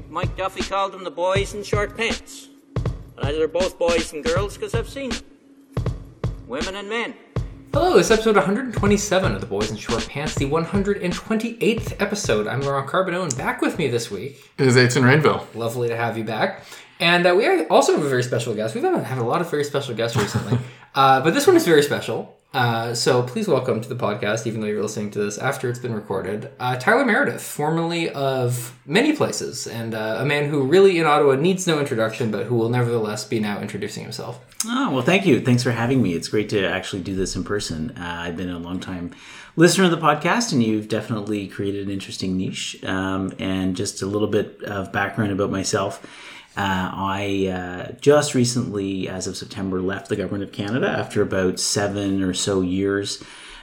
think Mike Duffy called them the boys in short pants. But either they're both boys and girls because I've seen them. Women and men. Hello, this is episode 127 of The Boys in Short Pants, the 128th episode. I'm Laurent Carbonneau, back with me this week. It is Etienne Rainville. Lovely to have you back. And uh, we are also have a very special guest. We've had a lot of very special guests recently, uh, but this one is very special. Uh, so please welcome to the podcast, even though you're listening to this after it's been recorded, uh, Tyler Meredith, formerly of many places, and uh, a man who really in Ottawa needs no introduction, but who will nevertheless be now introducing himself. Oh, well, thank you. Thanks for having me. It's great to actually do this in person. Uh, I've been a long time listener of the podcast, and you've definitely created an interesting niche. Um, and just a little bit of background about myself. Uh, I uh, just recently, as of September, left the government of Canada after about seven or so years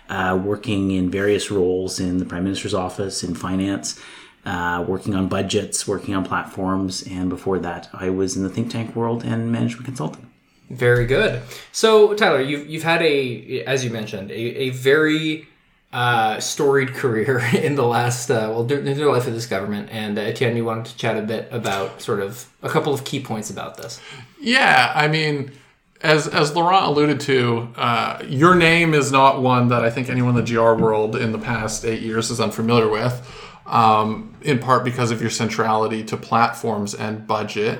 uh, working in various roles in the Prime Minister's office, in finance, uh, working on budgets, working on platforms, and before that, I was in the think tank world and management consulting. Very good. So, Tyler, you've, you've had a, as you mentioned, a, a very uh, storied career in the last uh, well during the life of this government and uh, Etienne you wanted to chat a bit about sort of a couple of key points about this Yeah, I mean, as as Laurent alluded to, uh, your name is not one that I think anyone in the GR world in the past eight years is unfamiliar with. Um, in part because of your centrality to platforms and budget,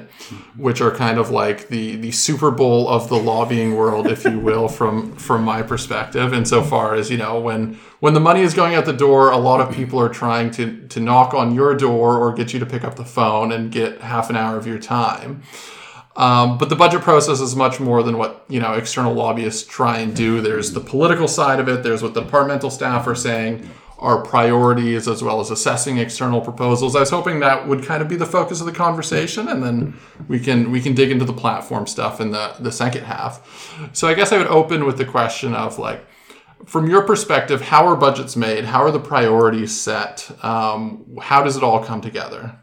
which are kind of like the the Super Bowl of the lobbying world, if you will, from from my perspective. And so far as you know, when when the money is going out the door, a lot of people are trying to to knock on your door or get you to pick up the phone and get half an hour of your time. Um, but the budget process is much more than what you know external lobbyists try and do. There's the political side of it. There's what the departmental staff are saying are priorities, as well as assessing external proposals. I was hoping that would kind of be the focus of the conversation, and then we can we can dig into the platform stuff in the the second half. So I guess I would open with the question of like. From your perspective, how are budgets made? How are the priorities set? Um, how does it all come together?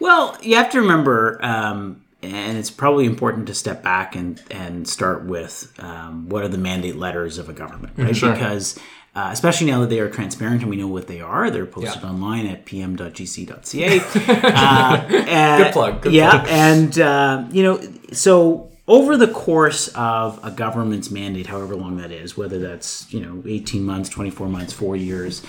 Well, you have to remember, um, and it's probably important to step back and, and start with um, what are the mandate letters of a government, right? Sure. Because uh, especially now that they are transparent and we know what they are, they're posted Yeah. online at pm.gc.ca. uh, and- Good plug, good yeah, plug. and uh, you know, so over the course of a government's mandate, however long that is, whether that's you know eighteen months, twenty four months, four years,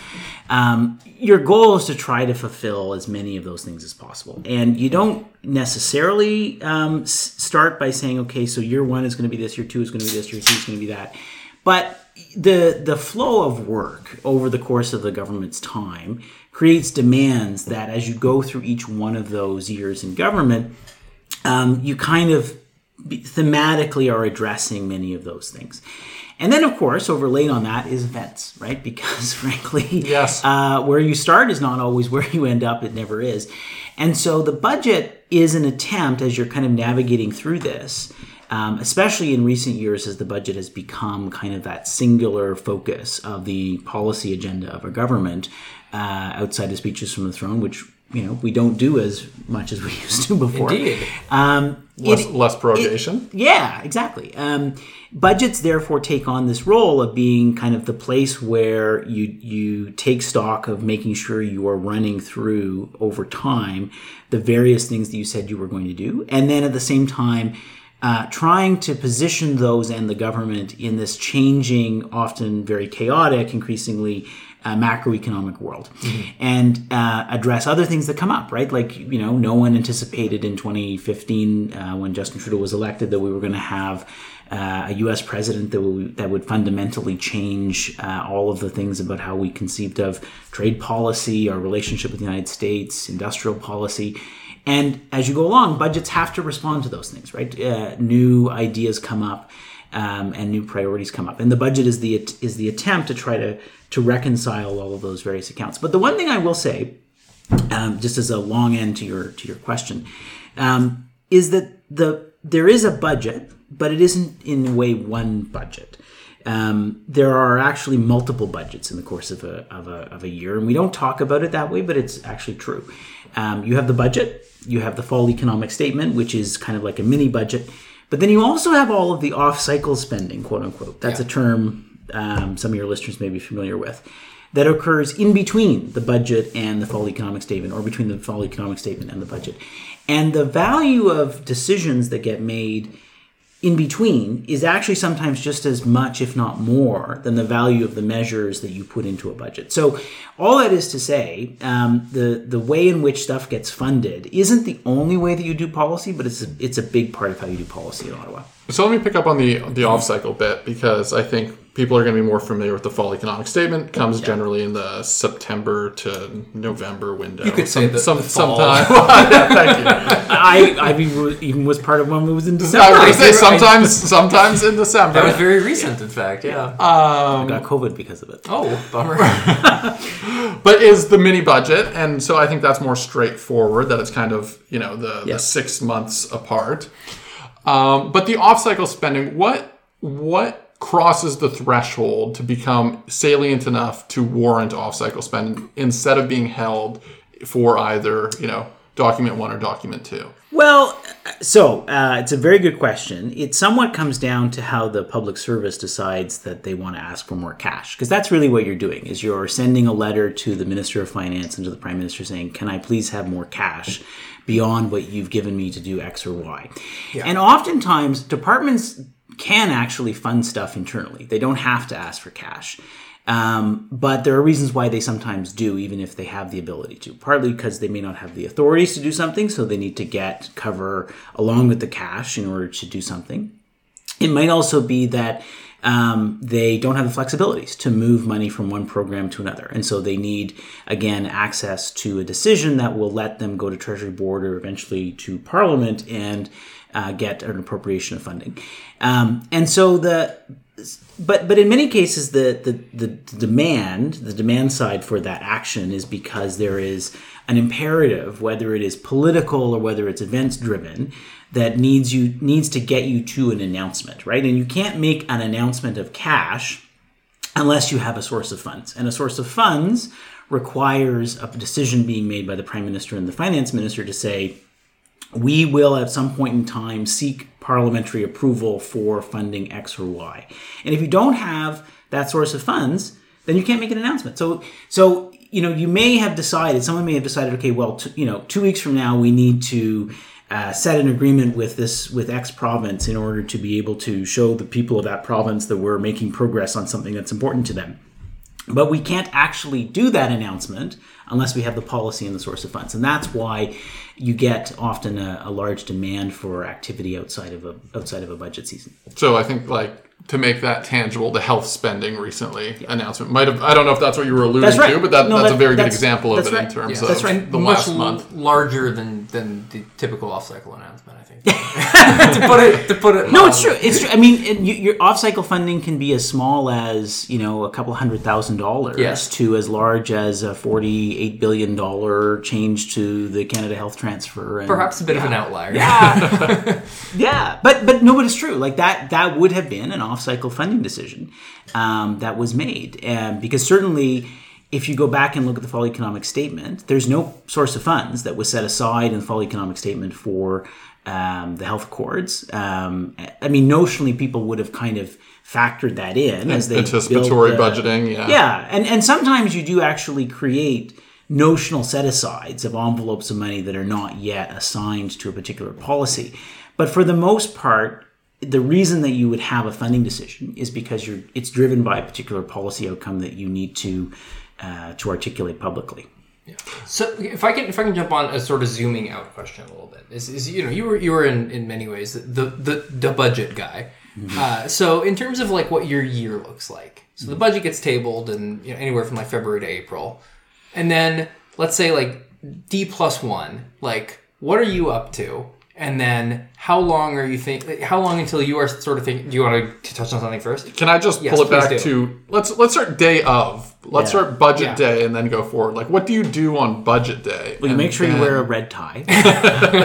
um, your goal is to try to fulfill as many of those things as possible. And you don't necessarily um, start by saying, okay, so year one is going to be this, year two is going to be this, year three is going to be that, but the the flow of work over the course of the government's time creates demands that as you go through each one of those years in government um, you kind of thematically are addressing many of those things. And then, of course, overlaid on that is events, right? Because frankly, Yes. uh, where you start is not always where you end up. It never is. And so the budget is an attempt as you're kind of navigating through this, um, especially in recent years as the budget has become kind of that singular focus of the policy agenda of a government uh, outside of speeches from the throne, which you know we don't do as much as we used to before. Indeed. Um, Less, it- less prorogation. yeah, exactly. Um, budgets therefore take on this role of being kind of the place where you you take stock of making sure you are running through over time the various things that you said you were going to do, and then at the same time. Uh, trying to position those and the government in this changing, often very chaotic, increasingly uh, macroeconomic world, and uh, address other things that come up. Right, like you know, no one anticipated in 2015 uh, when Justin Trudeau was elected that we were going to have uh, a U.S. president that would, that would fundamentally change uh, all of the things about how we conceived of trade policy, our relationship with the United States, industrial policy. And as you go along, budgets have to respond to those things, right? Uh, new ideas come up um, and new priorities come up, and the budget is the is the attempt to try to to reconcile all of those various accounts. But the one thing I will say, um, just as a long end to your to your question, um, is that the there is a budget, but it isn't in a way one budget. Um, there are actually multiple budgets in the course of a, of, a, of a year, and we don't talk about it that way, but it's actually true. Um, you have the budget, you have the fall economic statement, which is kind of like a mini budget, but then you also have all of the off cycle spending, quote unquote. That's a term um, some of your listeners may be familiar with. that occurs in between the budget and the fall economic statement, or between the fall economic statement and the budget. And the value of decisions that get made in between is actually sometimes just as much, if not more, than the value of the measures that you put into a budget. So, all that is to say, um, the the way in which stuff gets funded isn't the only way that you do policy, but it's a, it's a big part of how you do policy in Ottawa. So let me pick up on the the off cycle bit because I think people are going to be more familiar with the fall economic statement. Comes generally in the September to November window. You could say the- the fall. sometime. Thank you. I I even even was part of one that was in I December. was going to say I- sometimes sometimes in December. That was very recent, in fact. Yeah. I got COVID because of it. oh, bummer. but is the mini budget and so i think that's more straightforward that it's kind of you know the, the six months apart um, but the off-cycle spending what what crosses the threshold to become salient enough to warrant off-cycle spending instead of being held for either you know document one or document two Well, so uh, it's a very good question. It somewhat comes down to how the public service decides that they want to ask for more cash, because that's really what you're doing. Is you're sending a letter to the Minister of Finance and to the Prime Minister saying, "Can I please have more cash beyond what you've given me to do X or Y?" And oftentimes, departments can actually fund stuff internally. They don't have to ask for cash. Um, but there are reasons why they sometimes do, even if they have the ability to. Partly because they may not have the authorities to do something, so they need to get cover along with the cash in order to do something. It might also be that um, they don't have the flexibilities to move money from one program to another. And so they need, again, access to a decision that will let them go to Treasury Board or eventually to Parliament and uh, get an appropriation of funding. Um, and so the but but in many cases the, the the demand the demand side for that action is because there is an imperative whether it is political or whether it's events driven that needs you needs to get you to an announcement right and you can't make an announcement of cash unless you have a source of funds and a source of funds requires a decision being made by the prime minister and the finance minister to say we will at some point in time seek parliamentary approval for funding X or Y. And if you don't have that source of funds, then you can't make an announcement. So, so you know, you may have decided, someone may have decided, okay, well, t- you know, two weeks from now we need to uh, set an agreement with this with X province in order to be able to show the people of that province that we're making progress on something that's important to them. But we can't actually do that announcement unless we have the policy and the source of funds, and that's why you get often a, a large demand for activity outside of a outside of a budget season. so i think like to make that tangible the health spending recently announcement might have i don't know if that's what you were alluding right. to but that, No, that's that- a very good example of it right. in terms Yeah. of That's right. the much last month larger than than the typical off-cycle announcement. To put it to put it. No, it's true. It's true. I mean, it, you, your off-cycle funding can be as small as you know a couple hundred thousand dollars Yes. to as large as a forty-eight billion dollar change to the Canada Health Transfer. And, Perhaps a bit of an outlier. Yeah, yeah, but but no, but it's true. Like that that would have been an off-cycle funding decision um, that was made, um, because certainly. If you go back and look at the fall economic statement, there's no source of funds that was set aside in the fall economic statement for um, the health accords. Um, I mean, notionally, people would have kind of factored that in as they anticipatory budgeting yeah yeah, and and sometimes you do actually create notional set asides of envelopes of money that are not yet assigned to a particular policy. But for the most part, the reason that you would have a funding decision is because you're it's driven by a particular policy outcome that you need to uh, to articulate publicly. So if I can if I can jump on a sort of zooming out question a little bit is, is you know you were you were in, in many ways the the, the budget guy. Uh, so in terms of like what your year looks like, so the budget gets tabled and you know anywhere from like February to April, and then let's say like D plus one, like what are you up to? And then how long are you think? How long until you are sort of thinking? Do you want to touch on something first? Can I just Yes, pull it back do. to let's let's start day of. Let's Yeah. start budget Yeah. day and then go forward. Like, what do you do on budget day? Well, you make sure you wear a red tie.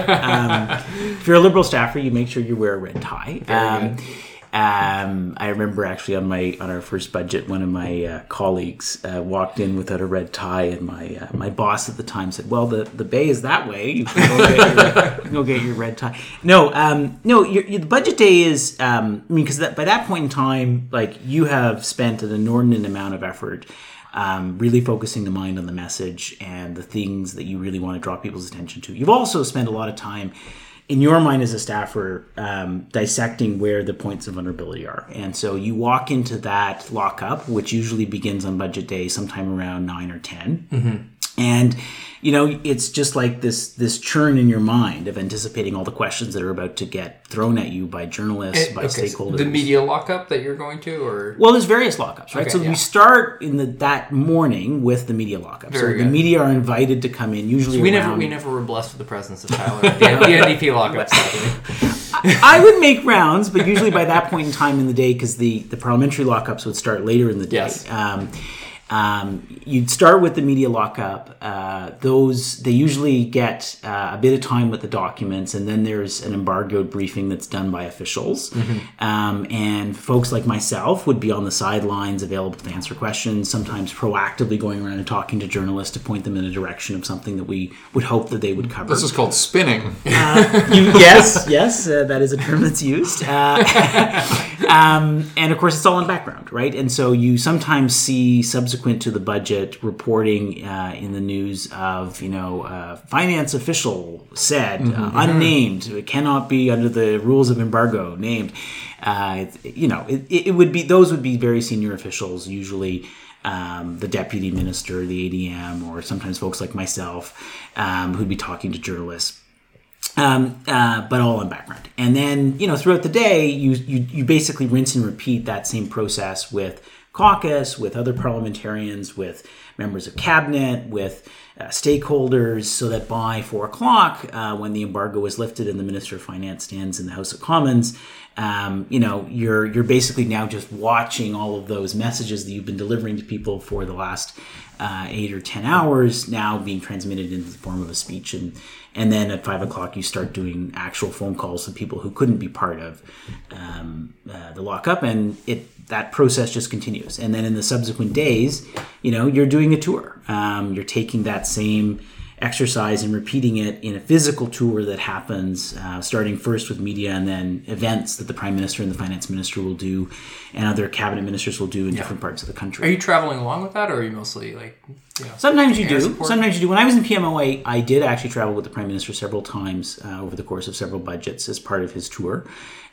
um, if you're a liberal staffer, you make sure you wear a red tie. Um, um, I remember actually on my on our first budget, one of my uh, colleagues uh, walked in without a red tie, and my uh, my boss at the time said, "Well, the, the bay is that way. You can go get your, go get your red tie." No, um, no. Your, your, the budget day is. Um, I mean, because by that point in time, like you have spent an inordinate amount of effort um, really focusing the mind on the message and the things that you really want to draw people's attention to. You've also spent a lot of time in your mind as a staffer um, dissecting where the points of vulnerability are. And so you walk into that lockup, which usually begins on budget day sometime around 9 or 10. And you know, it's just like this this churn in your mind of anticipating all the questions that are about to get thrown at you by journalists, by Eh, Okay, so stakeholders. the media lockup that you're going to, or Well, there's various lockups, right? Okay, so yeah. we start in the that morning with the media lockup. Very so the media are invited to come in. Usually, we around, never we never were blessed with the presence of Tyler the, the NDP lockup. Sadly. I would make rounds, but usually by that point in time in the day, because the, the parliamentary lockups would start later in the day. Yes. Um, um, you'd start with the media lockup. Uh, those they usually get uh, a bit of time with the documents, and then there's an embargoed briefing that's done by officials. Um, and folks like myself would be on the sidelines, available to answer questions. Sometimes proactively going around and talking to journalists to point them in a direction of something that we would hope that they would cover. This is called spinning. You- yes, yes, uh, that is a term that's used. Uh, um, and of course, it's all in background, right? And so you sometimes see, subsequent to the budget, reporting uh, in the news of, you know, uh, finance official said, uh, unnamed, it cannot be under the rules of embargo, named. Uh, you know, it, it would be, those would be very senior officials, usually. Um, the deputy minister, the ADM, or sometimes folks like myself um, who'd be talking to journalists um, uh, but all in background. And then you know throughout the day, you, you you basically rinse and repeat that same process with caucus, with other parliamentarians, with members of cabinet, with uh, stakeholders, so that by four o'clock, uh, when the embargo is lifted and the minister of finance stands in the House of Commons. Um, you know, you're you're basically now just watching all of those messages that you've been delivering to people for the last uh, eight or ten hours now being transmitted in the form of a speech. And and then at five o'clock you start doing actual phone calls to people who couldn't be part of um, uh, the lockup. And it that process just continues. And then in the subsequent days you know you're doing a tour. Um, you're taking that same exercise and repeating it in a physical tour that happens uh, starting first with media and then events that the prime minister and the finance minister will do and other cabinet ministers will do in different parts of the country Are you traveling along with that, or are you mostly like, you know, Sometimes you do. support? Sometimes you do. When I was in PMOA, I did actually travel with the Prime Minister several times uh, over the course of several budgets as part of his tour.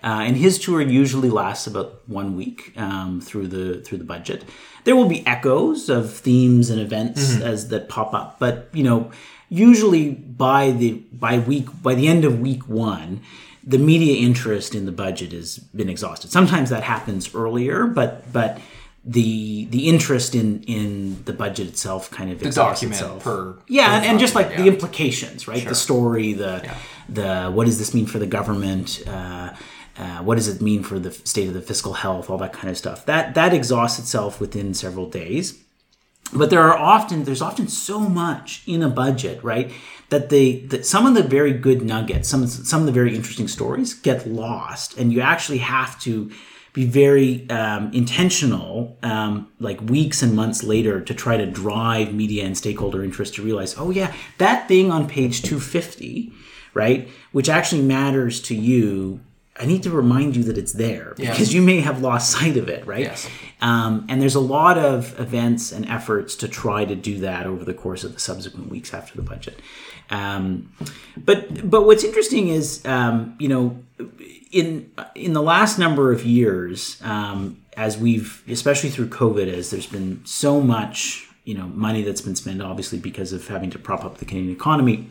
Uh, and his tour usually lasts about one week um, through the through the budget. There will be echoes of themes and events as that pop up, but you know, usually by the by week by the end of week one, the media interest in the budget has been exhausted. Sometimes that happens earlier, but but the the interest in in the budget itself kind of the exhausts document itself. per? yeah, per and, and just like the implications, right? The story, the the what does this mean for the government? Uh, uh, what does it mean for the state of the fiscal health? All that kind of stuff. That that exhausts itself within several days but there are often there's often so much in a budget right that they that some of the very good nuggets some some of the very interesting stories get lost and you actually have to be very um, intentional um, like weeks and months later to try to drive media and stakeholder interest to realize oh yeah that thing on page 250 right which actually matters to you I need to remind you that it's there Yeah. because you may have lost sight of it, right? Yes. Um, and there's a lot of events and efforts to try to do that over the course of the subsequent weeks after the budget. Um, but but what's interesting is um, you know in in the last number of years, um, as we've especially through COVID, as there's been so much you know money that's been spent, obviously because of having to prop up the Canadian economy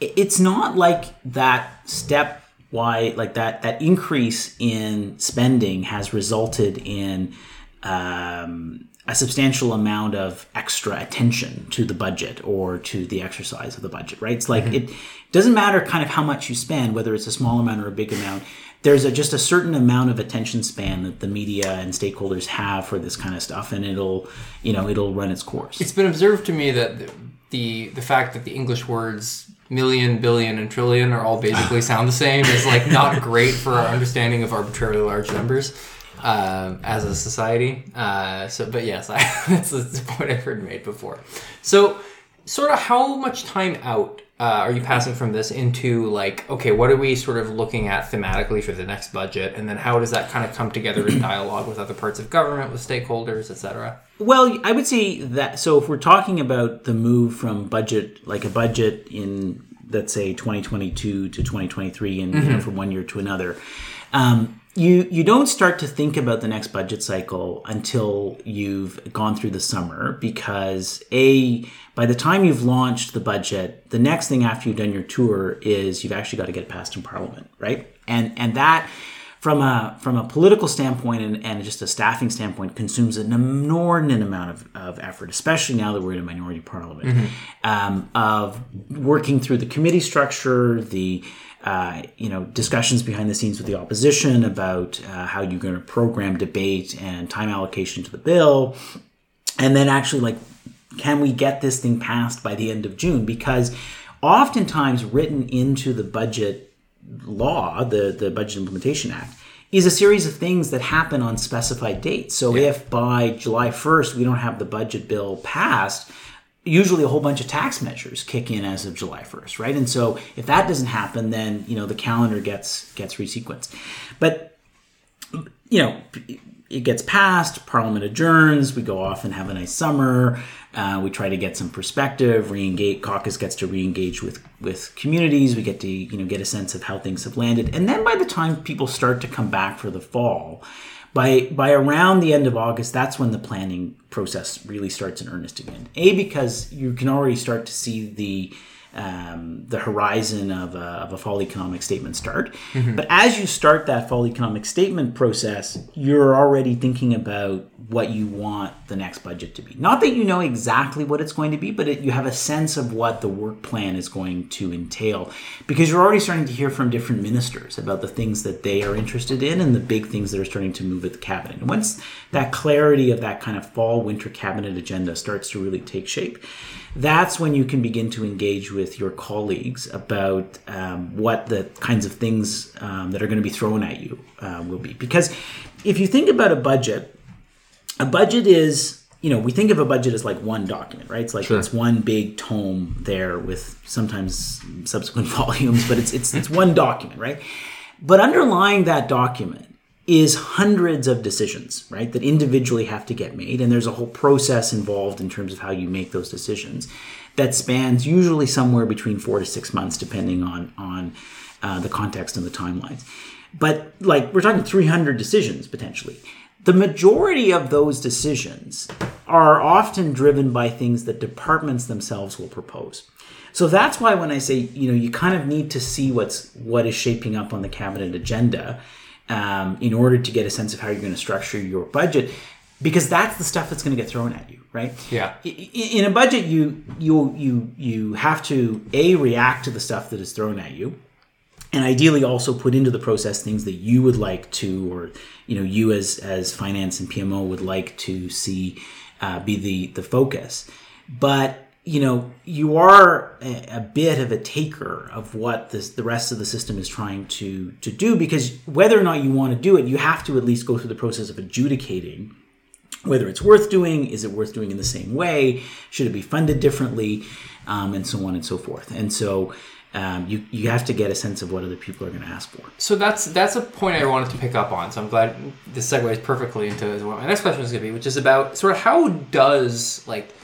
it's not like that step why like that that increase in spending has resulted in um, a substantial amount of extra attention to the budget or to the exercise of the budget right? It's like it doesn't matter kind of how much you spend whether it's a small amount or a big amount there's a, just a certain amount of attention span that the media and stakeholders have for this kind of stuff and it'll you know it'll run its course. It's been observed to me that the the, the fact that the English words million, billion, and trillion are all basically sound the same is like not great for our understanding of arbitrarily large numbers um, as a society. Uh, so, but yes, I, that's, that's a point I've heard made before. So. Sort of how much time out uh, are you passing from this into like okay what are we sort of looking at thematically for the next budget and then how does that kind of come together in dialogue with other parts of government with stakeholders etc Well, I would say that. So, if we're talking about the move from budget, like a budget in, let's say, 2022 to 2023, and you know, from one year to another, um, you you don't start to think about the next budget cycle until you've gone through the summer, because a by the time you've launched the budget, the next thing after you've done your tour is you've actually got to get it passed in Parliament, right? And and that from a from a political standpoint and, and just a staffing standpoint consumes an inordinate amount of, of effort especially now that we're in a minority parliament um, of working through the committee structure the uh, you know discussions behind the scenes with the opposition about uh, how you're going to program debate and time allocation to the bill. And then actually like can we get this thing passed by the end of june? Because oftentimes written into the budget law, the, the Budget Implementation Act, is a series of things that happen on specified dates. So if by July 1st we don't have the budget bill passed, usually a whole bunch of tax measures kick in as of July 1st, right? And so if that doesn't happen, then you know the calendar gets gets resequenced. But you know, it gets passed, Parliament adjourns, we go off and have a nice summer. Uh, we try to get some perspective. Re-engage caucus gets to re-engage with with communities. We get to you know get a sense of how things have landed, and then by the time people start to come back for the fall, by by around the end of August, that's when the planning process really starts in earnest again. A because you can already start to see the um, the horizon of a, of a fall economic statement start. But as you start that fall economic statement process, you're already thinking about what you want the next budget to be. Not that you know exactly what it's going to be, but it, you have a sense of what the work plan is going to entail because you're already starting to hear from different ministers about the things that they are interested in and the big things that are starting to move at the cabinet. And once that clarity of that kind of fall winter cabinet agenda starts to really take shape, that's when you can begin to engage with your colleagues about um, what the kinds of things um, that are going to be thrown at you uh, will be. Because if you think about a budget, a budget is you know we think of a budget as like one document right? It's like it's one big tome there with sometimes subsequent volumes but it's it's it's one document right? But underlying that document is hundreds of decisions right that individually have to get made and there's a whole process involved in terms of how you make those decisions that spans usually somewhere between four to six months depending on on uh, the context and the timelines. But like we're talking 300 decisions potentially the majority of those decisions are often driven by things that departments themselves will propose. So that's why when I say you know you kind of need to see what's what is shaping up on the cabinet agenda um, in order to get a sense of how you're going to structure your budget, because that's the stuff that's going to get thrown at you, right? Yeah. In a budget, you you you you have to a react to the stuff that is thrown at you, and ideally also put into the process things that you would like to or you know you as as finance and pmo would like to see uh, be the the focus but you know you are a, a bit of a taker of what this, the rest of the system is trying to to do because whether or not you want to do it you have to at least go through the process of adjudicating whether it's worth doing, is it worth doing in the same way, should it be funded differently, um, and so on and so forth. And so um, you you have to get a sense of what other people are going to ask for. So that's that's a point I wanted to pick up on. So I'm glad this segues perfectly into what my next question is going to be, which is about sort of how does like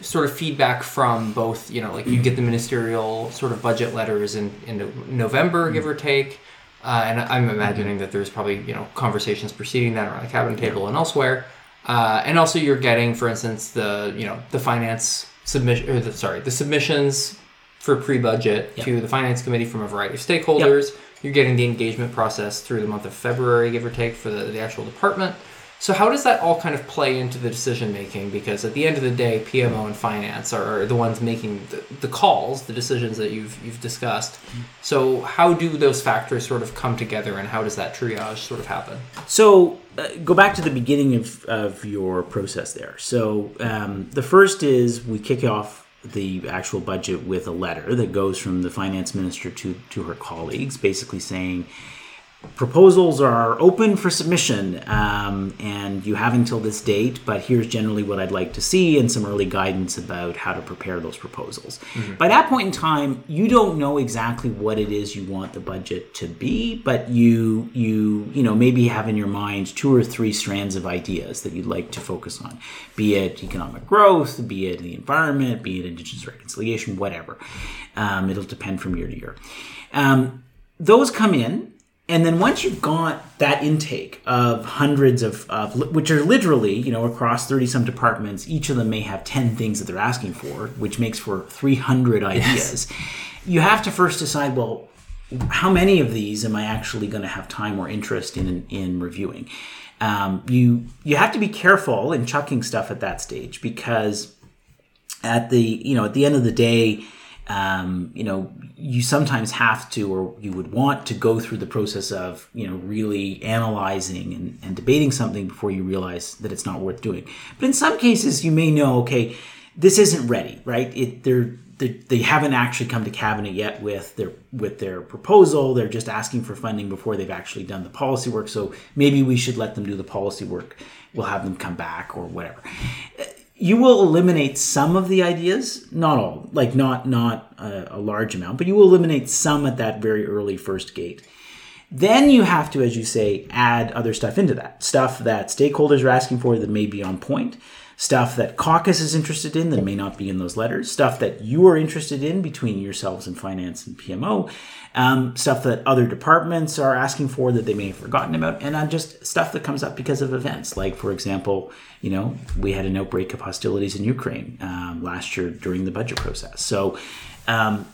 sort of feedback from both you know like you get the ministerial sort of budget letters in in November, give or take. Uh, and I'm imagining that there's probably you know conversations preceding that around the cabinet table and elsewhere, uh, and also you're getting, for instance, the you know the finance submission, or the, sorry, the submissions for pre-budget to the finance committee from a variety of stakeholders. You're getting the engagement process through the month of February, give or take, for the, the actual department. So how does that all kind of play into the decision making? Because at the end of the day, PMO and finance are, are the ones making the, the calls, the decisions that you've you've discussed. So how do those factors sort of come together, and how does that triage sort of happen? So uh, go back to the beginning of, of your process there. So um, the first is we kick off the actual budget with a letter that goes from the finance minister to to her colleagues, basically saying proposals are open for submission um, and you have until this date but here's generally what i'd like to see and some early guidance about how to prepare those proposals. By that point in time you don't know exactly what it is you want the budget to be but you you you know maybe have in your mind two or three strands of ideas that you'd like to focus on be it economic growth be it the environment be it indigenous reconciliation whatever. Um, it'll depend from year to year. Um, those come in and then once you've got that intake of hundreds of, of which are literally you know across 30 some departments each of them may have 10 things that they're asking for which makes for 300 ideas you have to first decide well how many of these am i actually going to have time or interest in in reviewing? Um, you you have to be careful in chucking stuff at that stage because at the you know at the end of the day um, you know you sometimes have to or you would want to go through the process of you know really analyzing and, and debating something before you realize that it's not worth doing. But in some cases you may know okay this isn't ready right? It they're they, they haven't actually come to cabinet yet with their with their proposal. They're just asking for funding before they've actually done the policy work. So maybe we should let them do the policy work. We'll have them come back or whatever you will eliminate some of the ideas not all like not not a, a, large amount but you will eliminate some at that very early first gate. Then you have to as you say add other stuff into that. Stuff that stakeholders are asking for that may be on point. Stuff that caucus is interested in that may not be in those letters. Stuff that you are interested in between yourselves and finance and pmo um, stuff that other departments are asking for that they may have forgotten about, and uh, just stuff that comes up because of events. Like, for example, you know, we had an outbreak of hostilities in Ukraine um, last year during the budget process. So, um,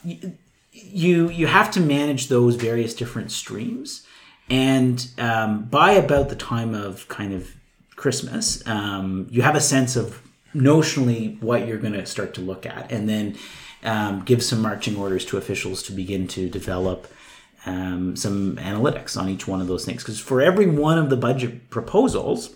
you you have to manage those various different streams, and um, by about the time of kind of Christmas, um, you have a sense of notionally what you're going to start to look at, and then um, give some marching orders to officials to begin to develop um, some analytics on each one of those things. Because for every one of the budget proposals,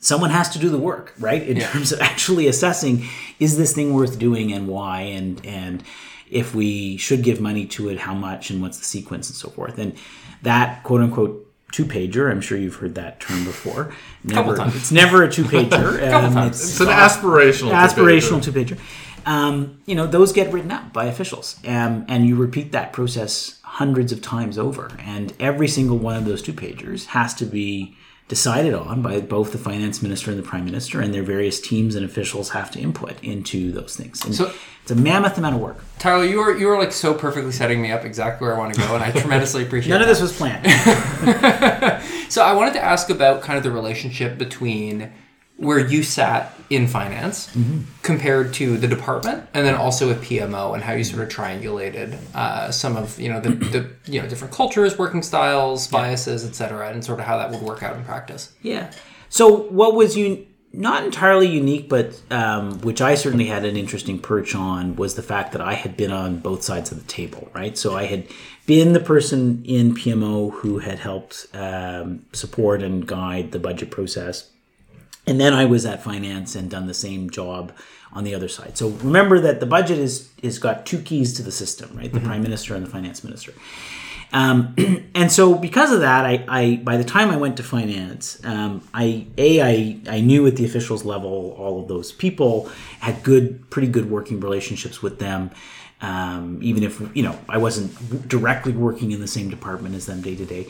someone has to do the work, right? In yeah. terms of actually assessing is this thing worth doing and why, and and if we should give money to it, how much, and what's the sequence and so forth. And that quote unquote two pager. I'm sure you've heard that term before. Never, it's never a two pager. um, it's, it's, an aspirational aspirational two pager. Um, you know, those get written up by officials, um, and you repeat that process hundreds of times over. And every single one of those two pagers has to be decided on by both the finance minister and the prime minister, and their various teams and officials have to input into those things. And so it's a mammoth amount of work. Tyler, you were you were like so perfectly setting me up exactly where I want to go, and I tremendously appreciate. None that. of this was planned. so I wanted to ask about kind of the relationship between where you sat in finance mm-hmm. compared to the department, and then also with PMO and how you sort of triangulated uh, some of you know the, the you know different cultures, working styles, biases, etc., and sort of how that would work out in practice. Yeah. So what was you not entirely unique, but um, which I certainly had an interesting perch on was the fact that I had been on both sides of the table, right? So I had been the person in PMO who had helped um, support and guide the budget process and then I was at finance and done the same job on the other side. So remember that the budget is is got two keys to the system, right? The mm-hmm. prime minister and the finance minister. Um, and so because of that, I, I, by the time I went to finance, um, I a I, I knew at the officials level all of those people had good, pretty good working relationships with them. Um, even if you know I wasn't directly working in the same department as them day to day,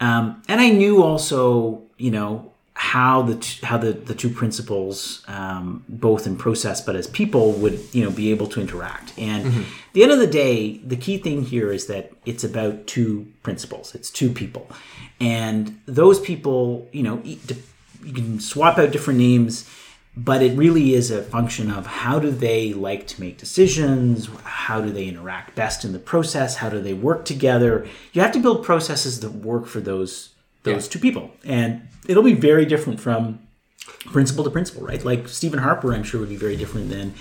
um, and I knew also you know how the t- how the, the two principals um, both in process but as people would you know be able to interact. And mm-hmm. the end of the day the key thing here is that it's about two principals it's two people. And those people you know you can swap out different names but it really is a function of how do they like to make decisions? How do they interact best in the process? How do they work together? You have to build processes that work for those those yeah. two people and it'll be very different from principal to principal, right? Like Stephen Harper, I'm sure would be very different than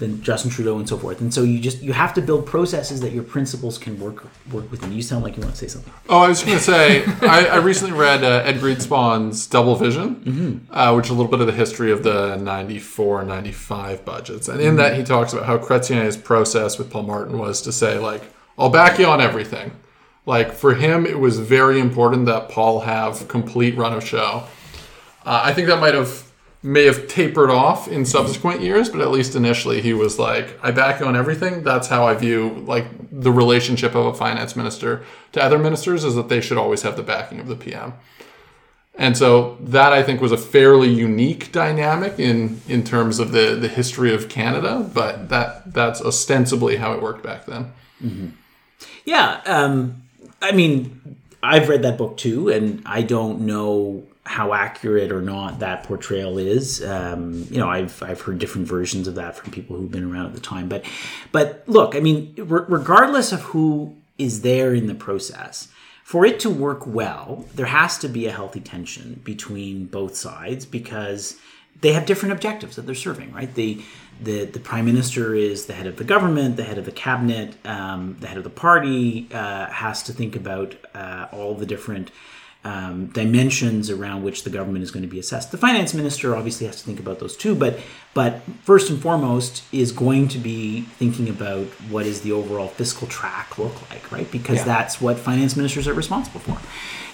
than Justin Trudeau and so forth. And so you just you have to build processes that your principals can work work within. You sound like you want to say something. Oh, I was going to say I, I, recently read uh, Ed Greenspon's Double Vision, mm-hmm. uh, which is a little bit of the history of the 94, 95 budgets, and in mm-hmm. that he talks about how Chrétien's process with Paul Martin was to say like, "I'll back you on everything." Like for him, it was very important that Paul have complete run of show. Uh, I think that might have may have tapered off in subsequent years, but at least initially he was like, "I back on everything." That's how I view like the relationship of a finance minister to other ministers is that they should always have the backing of the PM. And so that I think was a fairly unique dynamic in in terms of the the history of Canada, but that that's ostensibly how it worked back then. Yeah, um, I mean, I've read that book too, and I don't know how accurate or not that portrayal is. Um, you know, I've I've heard different versions of that from people who've been around at the time. But but look, I mean, re- regardless of who is there in the process, for it to work well, there has to be a healthy tension between both sides because they have different objectives that they're serving, right? The the the prime minister is the head of the government, the head of the cabinet, um, the head of the party uh, has to think about uh, all the different um, dimensions around which the government is going to be assessed. The finance minister obviously has to think about those too, but but first and foremost is going to be thinking about what is the overall fiscal track look like, right? Because Yeah. that's what finance ministers are responsible for.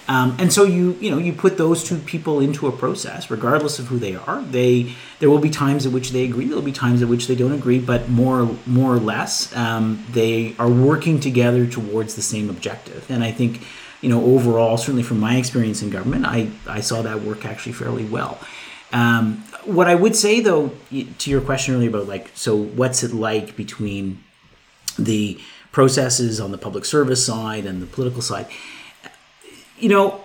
Um, and so you you know you put those two people into a process, regardless of who they are. They there will be times at which they agree. There will be times at which they don't agree, but more more or less um, they are working together towards the same objective. And I think you know overall, certainly from my experience in government, I I saw that work actually fairly well. Um, what I would say though, to your question earlier about like, so what's it like between the processes on the public service side and the political side? You know,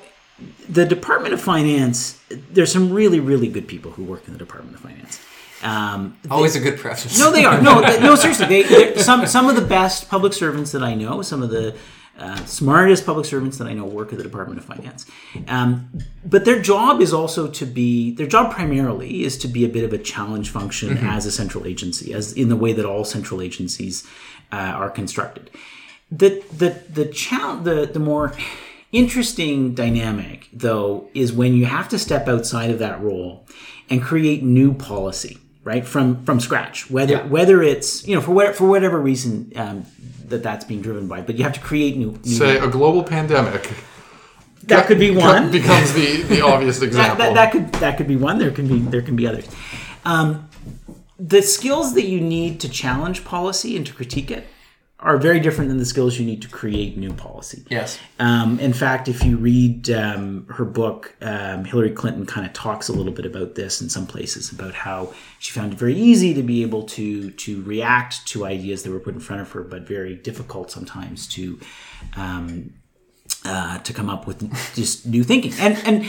the Department of Finance, there's some really, really good people who work in the Department of Finance. Um, Always a good preface. no, they are. No, they- no, seriously. They, they're- some some of the best public servants that I know, some of the uh, smartest public servants that I know work at the Department of Finance. Um, but their job is also to be their job primarily is to be a bit of a challenge function as a central agency, as in the way that all central agencies uh, are constructed. The the the challenge the the more interesting dynamic though is when you have to step outside of that role and create new policy right from from scratch. Whether Yeah. whether it's you know for what, for whatever reason um, that that's being driven by but you have to create new, new Say a global pandemic. That could be one. becomes the, the obvious that, example. that, that could that could be one. There can be there can be others. Um, the skills that you need to challenge policy and to critique it are very different than the skills you need to create new policy Yes. um, in fact, if you read um, her book, um, Hillary Clinton kind of talks a little bit about this in some places about how she found it very easy to be able to to react to ideas that were put in front of her, but very difficult sometimes to um, uh, to come up with just new thinking. And and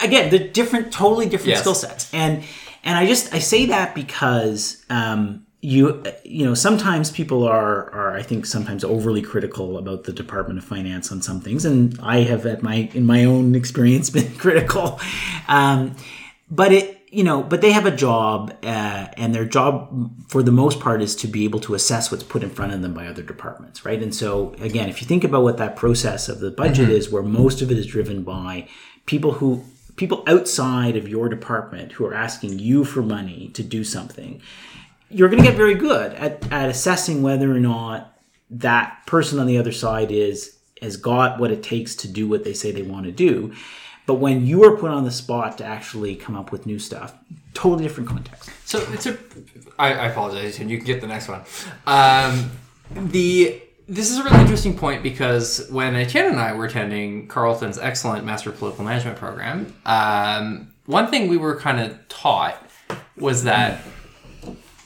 again, they're different, totally different Yes. skill sets. And and I just I say that because um, you you know sometimes people are are I think sometimes overly critical about the Department of Finance on some things, and I have at my in my own experience been critical. Um, but it you know but they have a job uh, and their job for the most part is to be able to assess what's put in front of them by other departments right and so again if you think about what that process of the budget is where most of it is driven by people who people outside of your department who are asking you for money to do something you're going to get very good at, at assessing whether or not that person on the other side is has got what it takes to do what they say they want to do but when you are put on the spot to actually come up with new stuff totally different context So it's a. I, I apologize, and you can get the next one. Um, the this is a really interesting point because when Etienne and I were attending Carleton's excellent Master of Political Management program, um, one thing we were kind of taught was that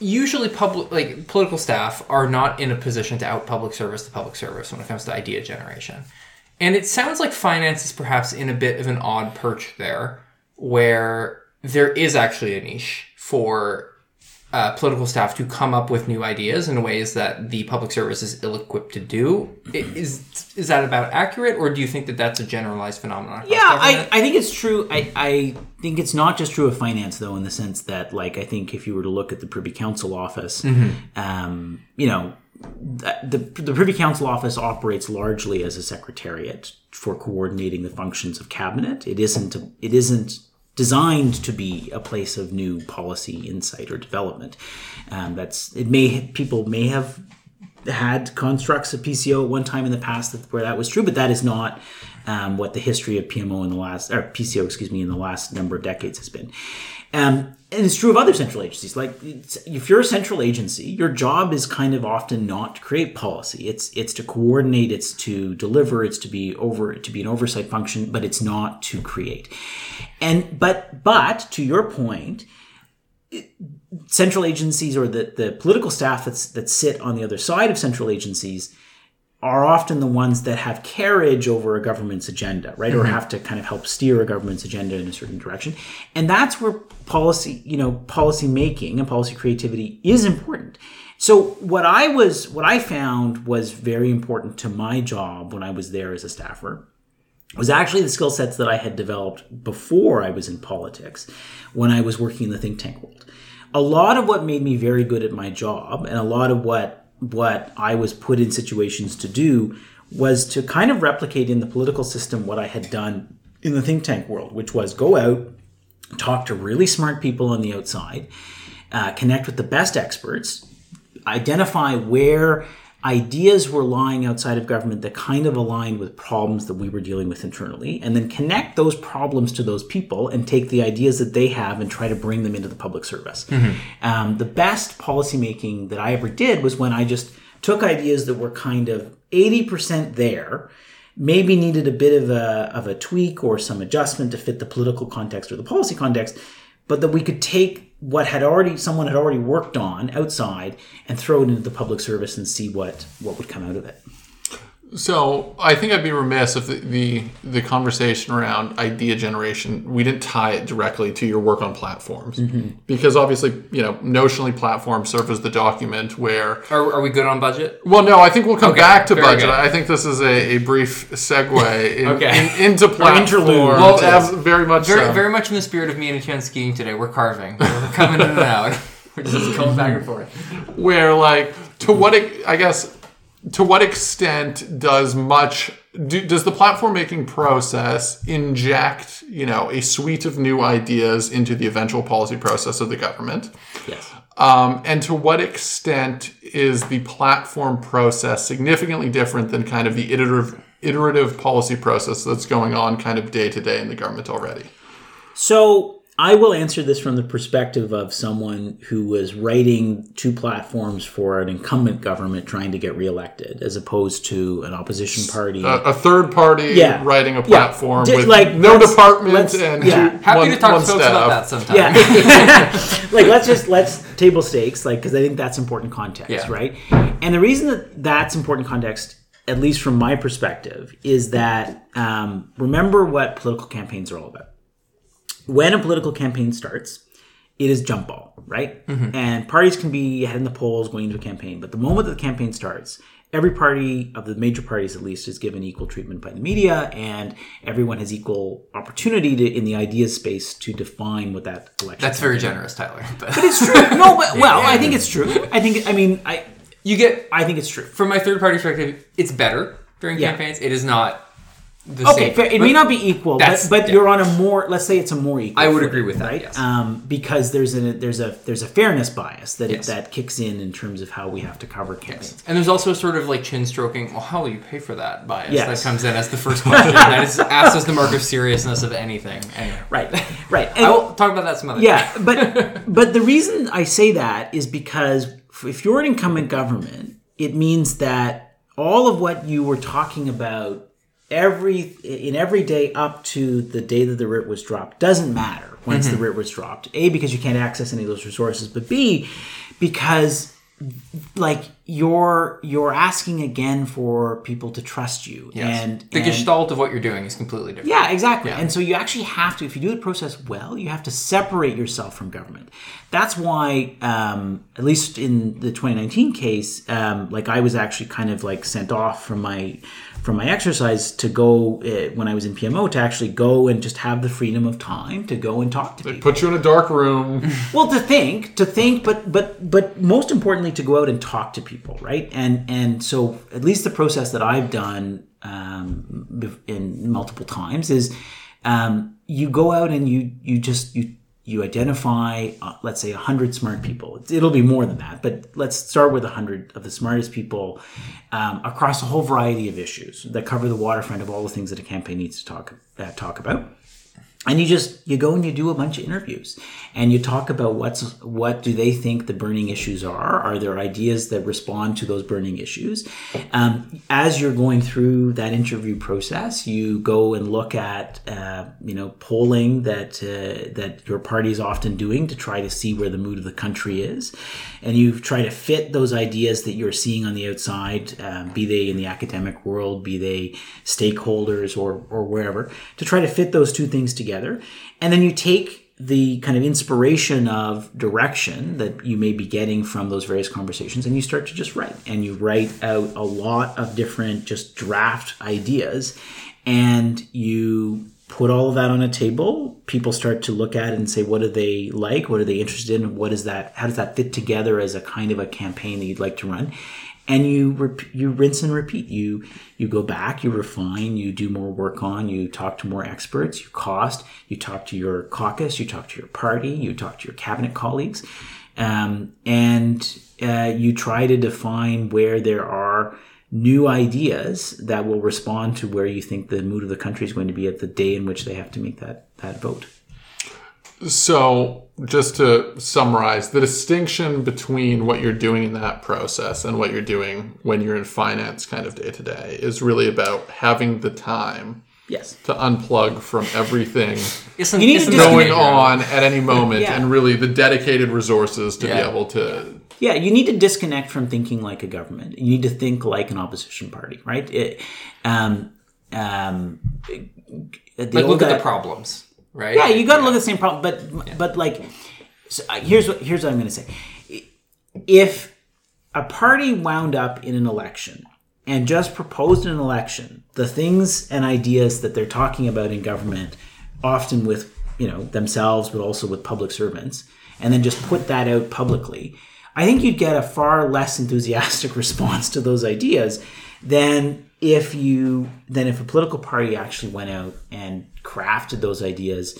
usually public like political staff are not in a position to out public service to public service when it comes to idea generation. And it sounds like finance is perhaps in a bit of an odd perch there, where there is actually a niche for uh, political staff to come up with new ideas in ways that the public service is ill-equipped to do. Is is that about accurate, or do you think that that's a generalized phenomenon? yeah I. I think it's true I, I think it's not just true of finance though in the sense that like i think if you were to look at the privy council office um, you know the, the Privy Council office operates largely as a secretariat for coordinating the functions of cabinet. It isn't a, it isn't designed to be a place of new policy insight or development. Um, that's it may people may have had constructs of PCO at one time in the past that, where that was true, but that is not um, what the history of PMO in the last or PCO, excuse me, in the last number of decades has been. Um, and it's true of other central agencies. Like if you're a central agency, your job is kind of often not to create policy. It's it's to coordinate, it's to deliver, it's to be over to be an oversight function, but it's not to create. And but but to your point, central agencies or the, the political staff that's, that sit on the other side of central agencies are often the ones that have carriage over a government's agenda, right? Or mm-hmm. have to kind of help steer a government's agenda in a certain direction. And that's where policy, you know, policy making and policy creativity is important. So what I was what I found was very important to my job when I was there as a staffer was actually the skill sets that I had developed before I was in politics when I was working in the think tank world. A lot of what made me very good at my job and a lot of what what I was put in situations to do was to kind of replicate in the political system what I had done in the think tank world, which was go out, talk to really smart people on the outside, uh, connect with the best experts, identify where ideas were lying outside of government that kind of aligned with problems that we were dealing with internally, and then connect those problems to those people and take the ideas that they have and try to bring them into the public service. Um, the best policymaking that I ever did was when I just took ideas that were kind of 80% there maybe needed a bit of a, of a tweak or some adjustment to fit the political context or the policy context but that we could take what had already someone had already worked on outside and throw it into the public service and see what what would come out of it So I think I'd be remiss if the, the the conversation around idea generation we didn't tie it directly to your work on platforms mm-hmm. because obviously you know notionally platforms serve as the document where Are, are we good on budget? well no I think we'll come Okay, back to budget good. I think this is a, a brief segue in, Okay. in- into platform. Well, As- uh, very much Very, so. very much in the spirit of me and Etienne skiing today. We're carving. We're coming in and out. We're just going back and forth. where like to what I guess to what extent does much do, does the platform making process inject you know a suite of new ideas into the eventual policy process of the government? Yes. Um, and to what extent is the platform process significantly different than kind of the iterative iterative policy process that's going on kind of day to day in the government already? So i will answer this from the perspective of someone who was writing two platforms for an incumbent government trying to get reelected as opposed to an opposition party a, a third party Yeah. writing a Yeah. platform Di- with like, no let's- department let's- and yeah. two- Happy one, to talk to folks staff. about that sometime. Yeah. like let's just let's table stakes, like because I think that's important context, Yeah. right? And the reason that that's important context, at least from my perspective, is that um, remember what political campaigns are all about. When a political campaign starts, it is jump ball, right? Mm-hmm. And parties can be ahead in the polls going into a campaign, but the moment that the campaign starts, every party of the major parties at least is given equal treatment by the media, and everyone has equal opportunity to in the ideas space to define what that election. That's very generous, Tyler. But It's true. No, but well, I think it's true. I think I mean I you get I think it's true. from my third party perspective, it's better during Yeah. campaigns. It is not Okay, same. fair. it But may not be equal, but, but yeah. you're on a more let's say it's a more equal. I would footing, agree with that, right? yes. Um, because there's a there's a there's a fairness bias that Yes. that kicks in in terms of how we have to cover campaigns. And there's also sort of like chin stroking. Well, how will you pay for that bias? Yes. That comes in as the first question. that is asked as the mark of seriousness of anything. Anyway, Right, right. And- I will talk about that some other time. yeah, but but the reason I say that is because if you're an incumbent government, it means that all of what you were talking about every in every day up to the day that the writ was dropped doesn't matter once the writ was dropped. A because you can't access any of those resources, but B because like you're you're asking again for people to trust you Yes. and the and- gestalt of what you're doing is completely different. yeah, exactly. Yeah. And so you actually have to, if you do the process well, you have to separate yourself from government. That's why, um, at least in the 2019 case, um, like I was actually kind of like sent off from my from my exercise to go uh, when I was in PMO to actually go and just have the freedom of time to go and talk to people. Put you in a dark room. Well, to think, to think, but but but most importantly, to go out and talk to people, right? And and so at least the process that I've done um, in multiple times is um, you go out and you you just you you identify, uh, let's say, 100 smart people. It'll be more than that, but let's start with 100 of the smartest people um, across a whole variety of issues that cover the waterfront of all the things that a campaign needs to talk, uh, talk about and you just you go and you do a bunch of interviews and you talk about what's what do they think the burning issues are? Are there ideas that respond to those burning issues? Um, as you're going through that interview process you go and look at uh, you know polling that uh, that your party is often doing to try to see where the mood of the country is. And you try to fit those ideas that you're seeing on the outside uh, be they in the academic world be they stakeholders or or wherever to try to fit those two things together together. And then you take the kind of inspiration of direction that you may be getting from those various conversations and you start to just write and you write out a lot of different just draft ideas and you put all of that on a table. People start to look at it and say what do they like? What are they interested in? What is that how does that fit together as a kind of a campaign that you'd like to run and you rep- you rinse and repeat. You you go back, you refine, you do more work on, you talk to more experts, you cost, you talk to your caucus, you talk to your party, you talk to your cabinet colleagues, um, and uh, you try to define where there are new ideas that will respond to where you think the mood of the country is going to be at the day in which they have to make that that vote. So, just to summarize, the distinction between what you're doing in that process and what you're doing when you're in finance kind of day to day is really about having the time Yes. to unplug from everything Isn't, You need to isn't just- that going on at any moment Yeah. and really the dedicated resources to Yeah. be able to Yeah, you need to disconnect from thinking like a government. You need to think like an opposition party, right? It, um, um, the Like, look at guy- the problems, right? Yeah, you got to look at the same problem, but but like, so uh, here's what here's what I'm going to say. If a party wound up in an election and just proposed an election, the things and ideas that they're talking about in government, often with you know themselves, but also with public servants, and then just put that out publicly, I think you'd get a far less enthusiastic response to those ideas than if you then if a political party actually went out and crafted those ideas,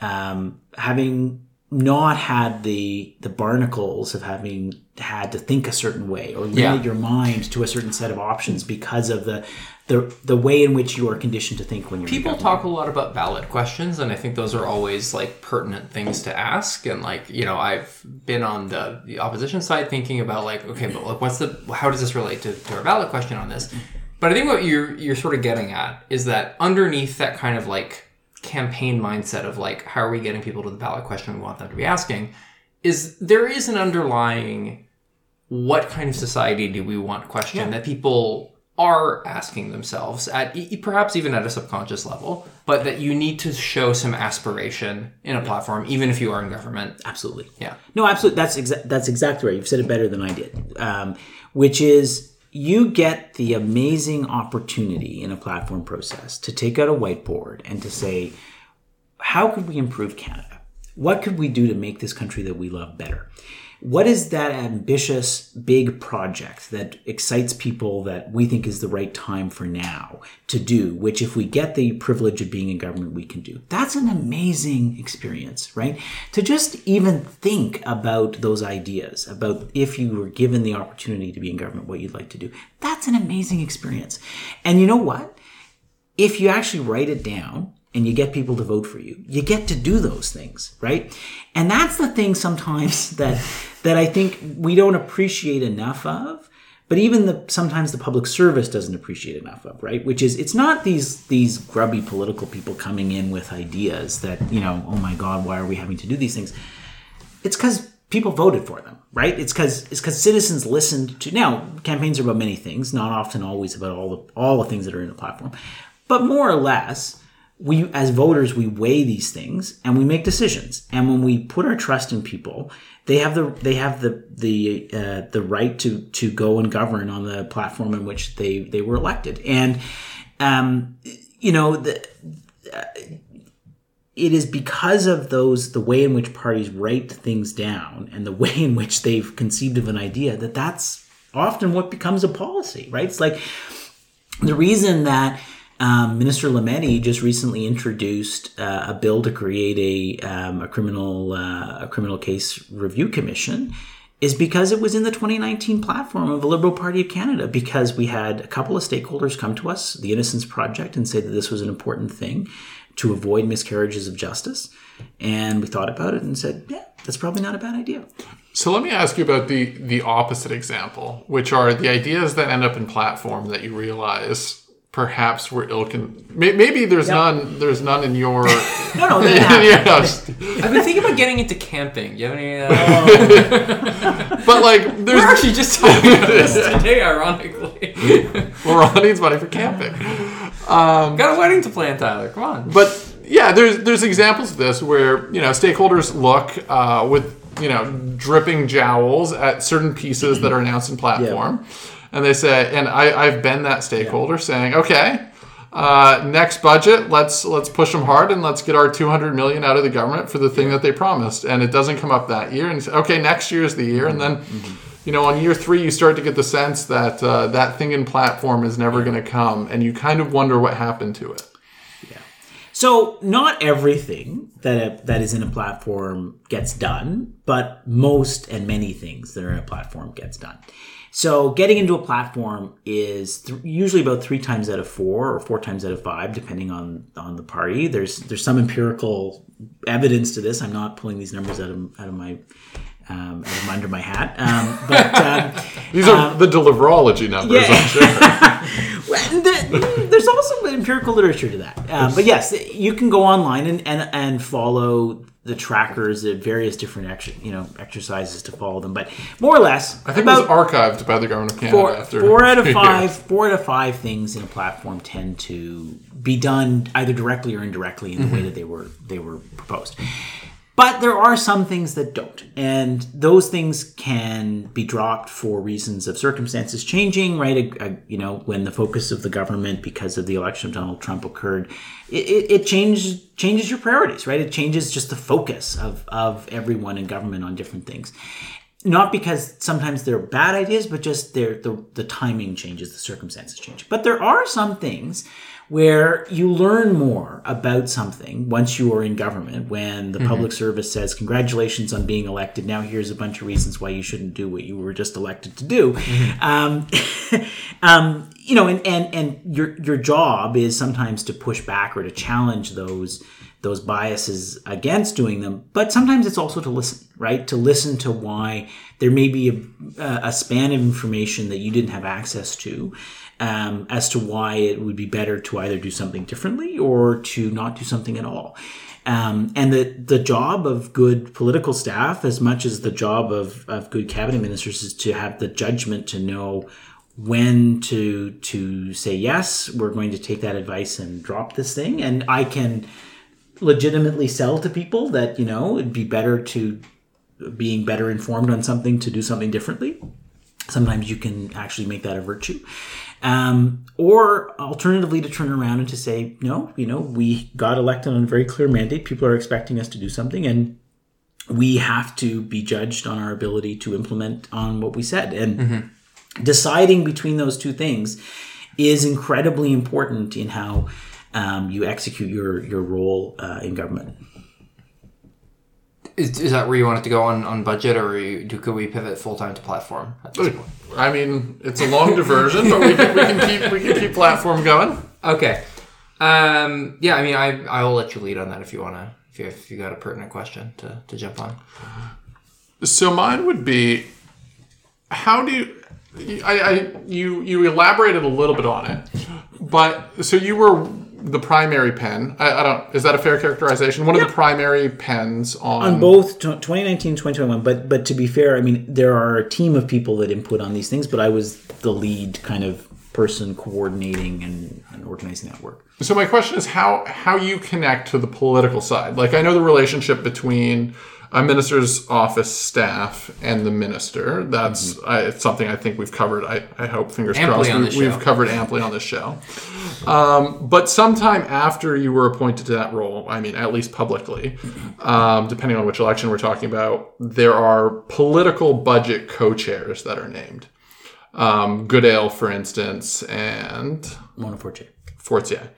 um, having not had the the barnacles of having had to think a certain way or limit Yeah. your mind to a certain set of options because of the the the way in which you are conditioned to think when you're People talk a lot about ballot questions, and I think those are always like pertinent things to ask. And like, you know, I've been on the, the opposition side thinking about like, okay, but like, what's the how does this relate to, to our ballot question on this? But I think what you're you're sort of getting at is that underneath that kind of like campaign mindset of like, how are we getting people to the ballot question we want them to be asking, is there is an underlying what kind of society do we want question that people are asking themselves at perhaps even at a subconscious level but that you need to show some aspiration in a platform even if you are in government Absolutely. Yeah. No, absolutely. That's exa- that's exactly right. You've said it better than I did. Um, which is you get the amazing opportunity in a platform process to take out a whiteboard and to say, how could we improve Canada? What could we do to make this country that we love better? What is that ambitious, big project that excites people that we think is the right time for now to do, which, if we get the privilege of being in government, we can do? That's an amazing experience, right? To just even think about those ideas, about if you were given the opportunity to be in government, what you'd like to do. That's an amazing experience. And you know what? if you actually write it down and you get people to vote for you, you get to do those things, right? And that's the thing sometimes that that I think we don't appreciate enough of. But even the sometimes the public service doesn't appreciate enough of, right? Which is it's not these these grubby political people coming in with ideas that, you know, oh my God, why are we having to do these things? it's because people voted for them, right? It's because it's because citizens listened to. Now, campaigns are about many things, not often always about all the all the things that are in the platform, but more or less, we as voters we weigh these things and we make decisions. And when we put our trust in people, they have the they have the the uh, the right to to go and govern on the platform in which they they were elected. And um, you know the it is because of those the way in which parties write things down and the way in which they've conceived of an idea that that's often what becomes a policy right it's like the reason that um, Minister Lametti just recently introduced uh, a bill to create a, um, a criminal uh, a criminal case review commission. Is because it was in the 2019 platform of the Liberal Party of Canada. Because we had a couple of stakeholders come to us, the Innocence Project, and say that this was an important thing to avoid miscarriages of justice. And we thought about it and said, yeah, that's probably not a bad idea. So let me ask you about the the opposite example, which are the ideas that end up in platform that you realize perhaps were ill. Con- maybe there's none. There's none in your. No, no, that in your house. I've been thinking about getting into camping. You have any? Uh, But like, we're there's actually just talking about this today, ironically. Ron needs money for camping. um, Got a wedding to plan, Tyler. Come on. But yeah, there's there's examples of this where you know stakeholders look uh, with you know dripping jowls at certain pieces that are announced in platform, and they say, and I I've been that stakeholder saying, okay. Uh, next budget, let's let's push them hard and let's get our 200 million out of the government for the thing that they promised, and it doesn't come up that year. And say, okay, next year is the year, and then you know on year three you start to get the sense that uh, that thing in platform is never going to come, and you kind of wonder what happened to it. So not everything that that is in a platform gets done, but most and many things that are in a platform gets done. So getting into a platform is th- usually about three times out of four or four times out of five, depending on on the party. There's there's some empirical evidence to this. I'm not pulling these numbers out of out of my um, of under my hat, um, but. Um, These are the deliverology numbers, yeah. I'm sure. the- there's also empirical literature to that. Um, but yes, you can go online and, and, and follow the trackers at various different ex- you know exercises to follow them. But more or less, I think it was archived by the government of Canada four, after four out of five years. four out of five things in a platform tend to be done either directly or indirectly in the way that they were they were proposed but there are some things that don't. And those things can be dropped for reasons of circumstances changing right? A- a- you know when the focus of the government because of the election of donald trump occurred it, it, it changes changes your priorities right? It changes just the focus of of everyone in government on different things. Not because sometimes they're bad ideas, but just the the timing changes, the circumstances change. But there are some things where you learn more about something once you are in government. When the public service says, "Congratulations on being elected," now here's a bunch of reasons why you shouldn't do what you were just elected to do. Um, um, you know, and and and your your job is sometimes to push back or to challenge those those biases against doing them, but sometimes it's also to listen, right? To listen to why there may be a, a span of information that you didn't have access to, um, as to why it would be better to either do something differently or to not do something at all. Um, and the, the job of good political staff, as much as the job of, of good cabinet ministers, is to have the judgment to know when to to say yes, we're going to take that advice and drop this thing, and I can legitimately sell to people that you know it'd be better to being better informed on something to do something differently. Sometimes you can actually make that a virtue um, or alternatively to turn around and to say no you know we got elected on a very clear mandate. People are expecting us to do something and we have to be judged on our ability to implement on what we said. And deciding between those two things is incredibly important in how um, you execute your your role uh, in government. Is, is that where you want it to go on, on budget, or you, do, could we pivot full time to platform at this point? I mean, it's a long diversion, but we can, we can keep we can keep platform going. Okay. Um, yeah, I mean, I I will let you lead on that if you wanna. If you if you got a pertinent question to, to jump on. So mine would be, how do you? I, I you you elaborated a little bit on it, but so you were the primary pen. I, I don't. Is that a fair characterization? One of the primary pens on. on both t- 2019 2021 but but to be fair i mean there are a team of people that input on these things but i was the lead kind of person coordinating and, and organizing that work So my question is how how you connect to the political side. Like I know the relationship between a minister's office staff and the minister. That's I, it's something I think we've covered. I, I hope fingers Amply crossed we, we've covered amply on this show. Um, but sometime after you were appointed to that role, I mean at least publicly, um, depending on which election we're talking about, there are political budget co-chairs that are named. um, Goodale, for instance, and Mona Forte. Fortier.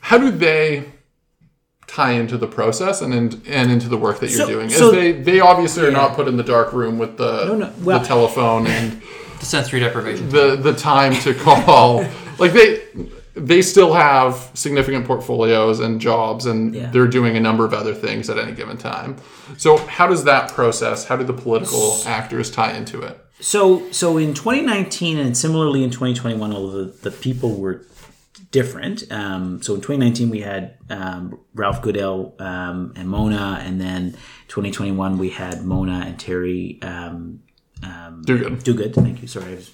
How do they tie into the process and in, and into the work that you're So- doing? As so- they they obviously are not put in the dark room with the no, well- the telephone and The sensory deprivation. the the time to call. like they they still have significant portfolios and jobs and Yeah. they're doing a number of other things at any given time. So how does that process, how do the political actors tie into it? So, so in 2019 and similarly in 2021, although the, the people were different. Um, so in 2019 we had um, Ralph Goodale um, and Mona, and then 2021 we had Mona and Terry um, Duguid. do good. Thank you. Sorry, I was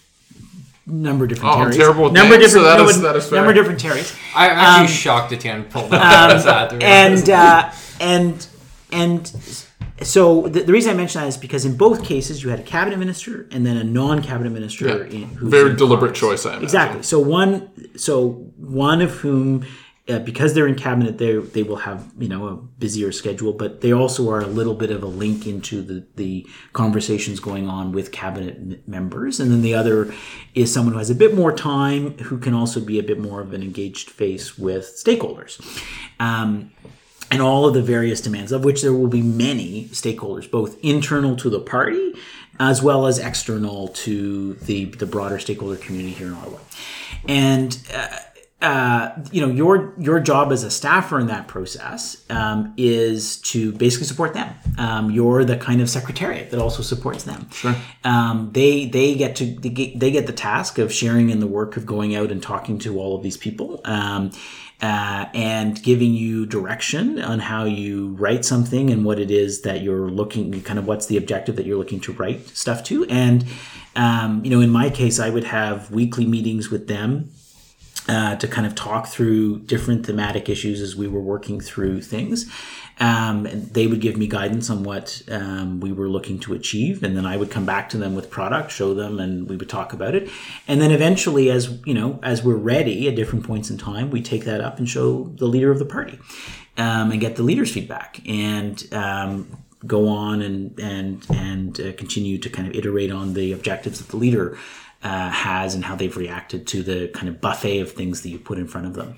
number of different Oh, I'm terrible number of names, so different. that no, is- that is fair. number of different Terrys. I'm actually shocked that Tian pulled that. That's sad, to and uh, and and so the, the reason I mention that is because in both cases you had a cabinet minister and then a non-cabinet minister. Yeah. In, who's Very deliberate Congress. choice, I imagine. Exactly. So one, so one of whom, uh, because they're in cabinet, they they will have you know a busier schedule, but they also are a little bit of a link into the the conversations going on with cabinet m- members, and then the other is someone who has a bit more time, who can also be a bit more of an engaged face with stakeholders. Um, and all of the various demands, of which there will be many stakeholders, both internal to the party as well as external to the, the broader stakeholder community here in Ottawa. And uh, uh, you know your your job as a staffer in that process um, is to basically support them. Um, you're the kind of secretariat that also supports them. Sure. Um, they they get to they get, they get the task of sharing in the work of going out and talking to all of these people. Um, uh, and giving you direction on how you write something and what it is that you're looking, kind of what's the objective that you're looking to write stuff to. And, um, you know, in my case, I would have weekly meetings with them uh, to kind of talk through different thematic issues as we were working through things. Um, and they would give me guidance on what um, we were looking to achieve, and then I would come back to them with product, show them, and we would talk about it. And then eventually, as you know, as we're ready at different points in time, we take that up and show the leader of the party, um, and get the leader's feedback, and um, go on and and and uh, continue to kind of iterate on the objectives that the leader uh, has and how they've reacted to the kind of buffet of things that you put in front of them.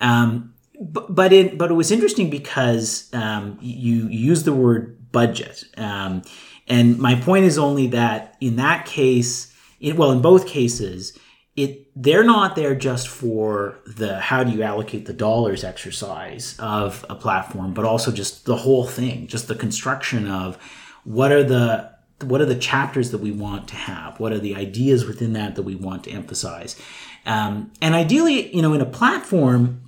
Um, but it but it was interesting because um, you use the word budget, um, and my point is only that in that case, it, well, in both cases, it they're not there just for the how do you allocate the dollars exercise of a platform, but also just the whole thing, just the construction of what are the what are the chapters that we want to have? What are the ideas within that that we want to emphasize? Um, and ideally, you know, in a platform,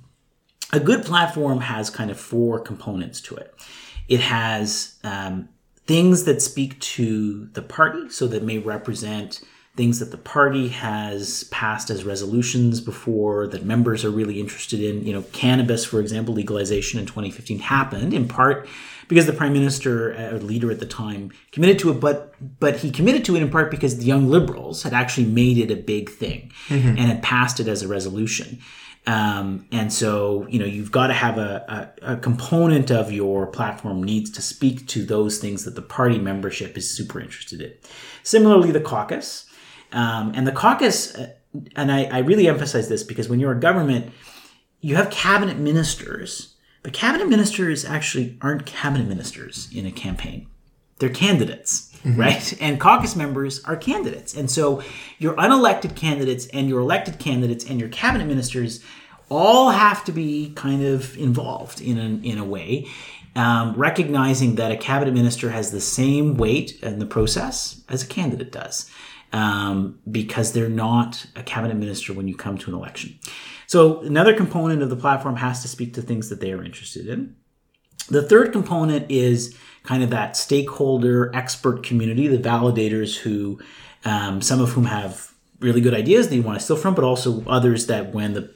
a good platform has kind of four components to it. It has um, things that speak to the party, so that may represent things that the party has passed as resolutions before that members are really interested in. You know, cannabis, for example, legalization in 2015 happened in part because the prime minister uh, or leader at the time committed to it, but but he committed to it in part because the young liberals had actually made it a big thing and had passed it as a resolution. Um, and so, you know, you've got to have a, a, a component of your platform needs to speak to those things that the party membership is super interested in. Similarly, the caucus. Um, and the caucus, uh, and I, I really emphasize this because when you're a government, you have cabinet ministers, but cabinet ministers actually aren't cabinet ministers in a campaign. They're candidates, right? And caucus members are candidates. And so your unelected candidates and your elected candidates and your cabinet ministers all have to be kind of involved in a, in a way, um, recognizing that a cabinet minister has the same weight in the process as a candidate does. Um, because they're not a cabinet minister when you come to an election. So another component of the platform has to speak to things that they are interested in. The third component is kind of that stakeholder expert community, the validators who, um, some of whom have really good ideas that you want to steal from, but also others that when the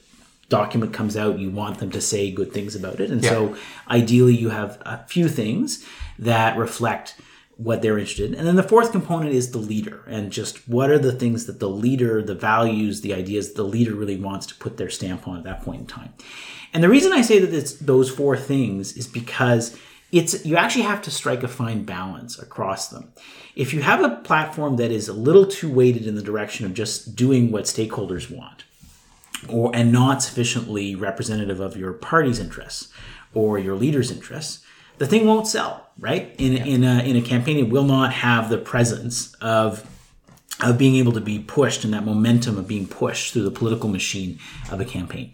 document comes out, you want them to say good things about it. And so ideally, you have a few things that reflect what they're interested in. And then the fourth component is the leader and just what are the things that the leader, the values, the ideas the leader really wants to put their stamp on at that point in time. And the reason I say that it's those four things is because it's you actually have to strike a fine balance across them. If you have a platform that is a little too weighted in the direction of just doing what stakeholders want, or and not sufficiently representative of your party's interests or your leader's interests, the thing won't sell. Right in in a in a campaign, it will not have the presence of of being able to be pushed and that momentum of being pushed through the political machine of a campaign.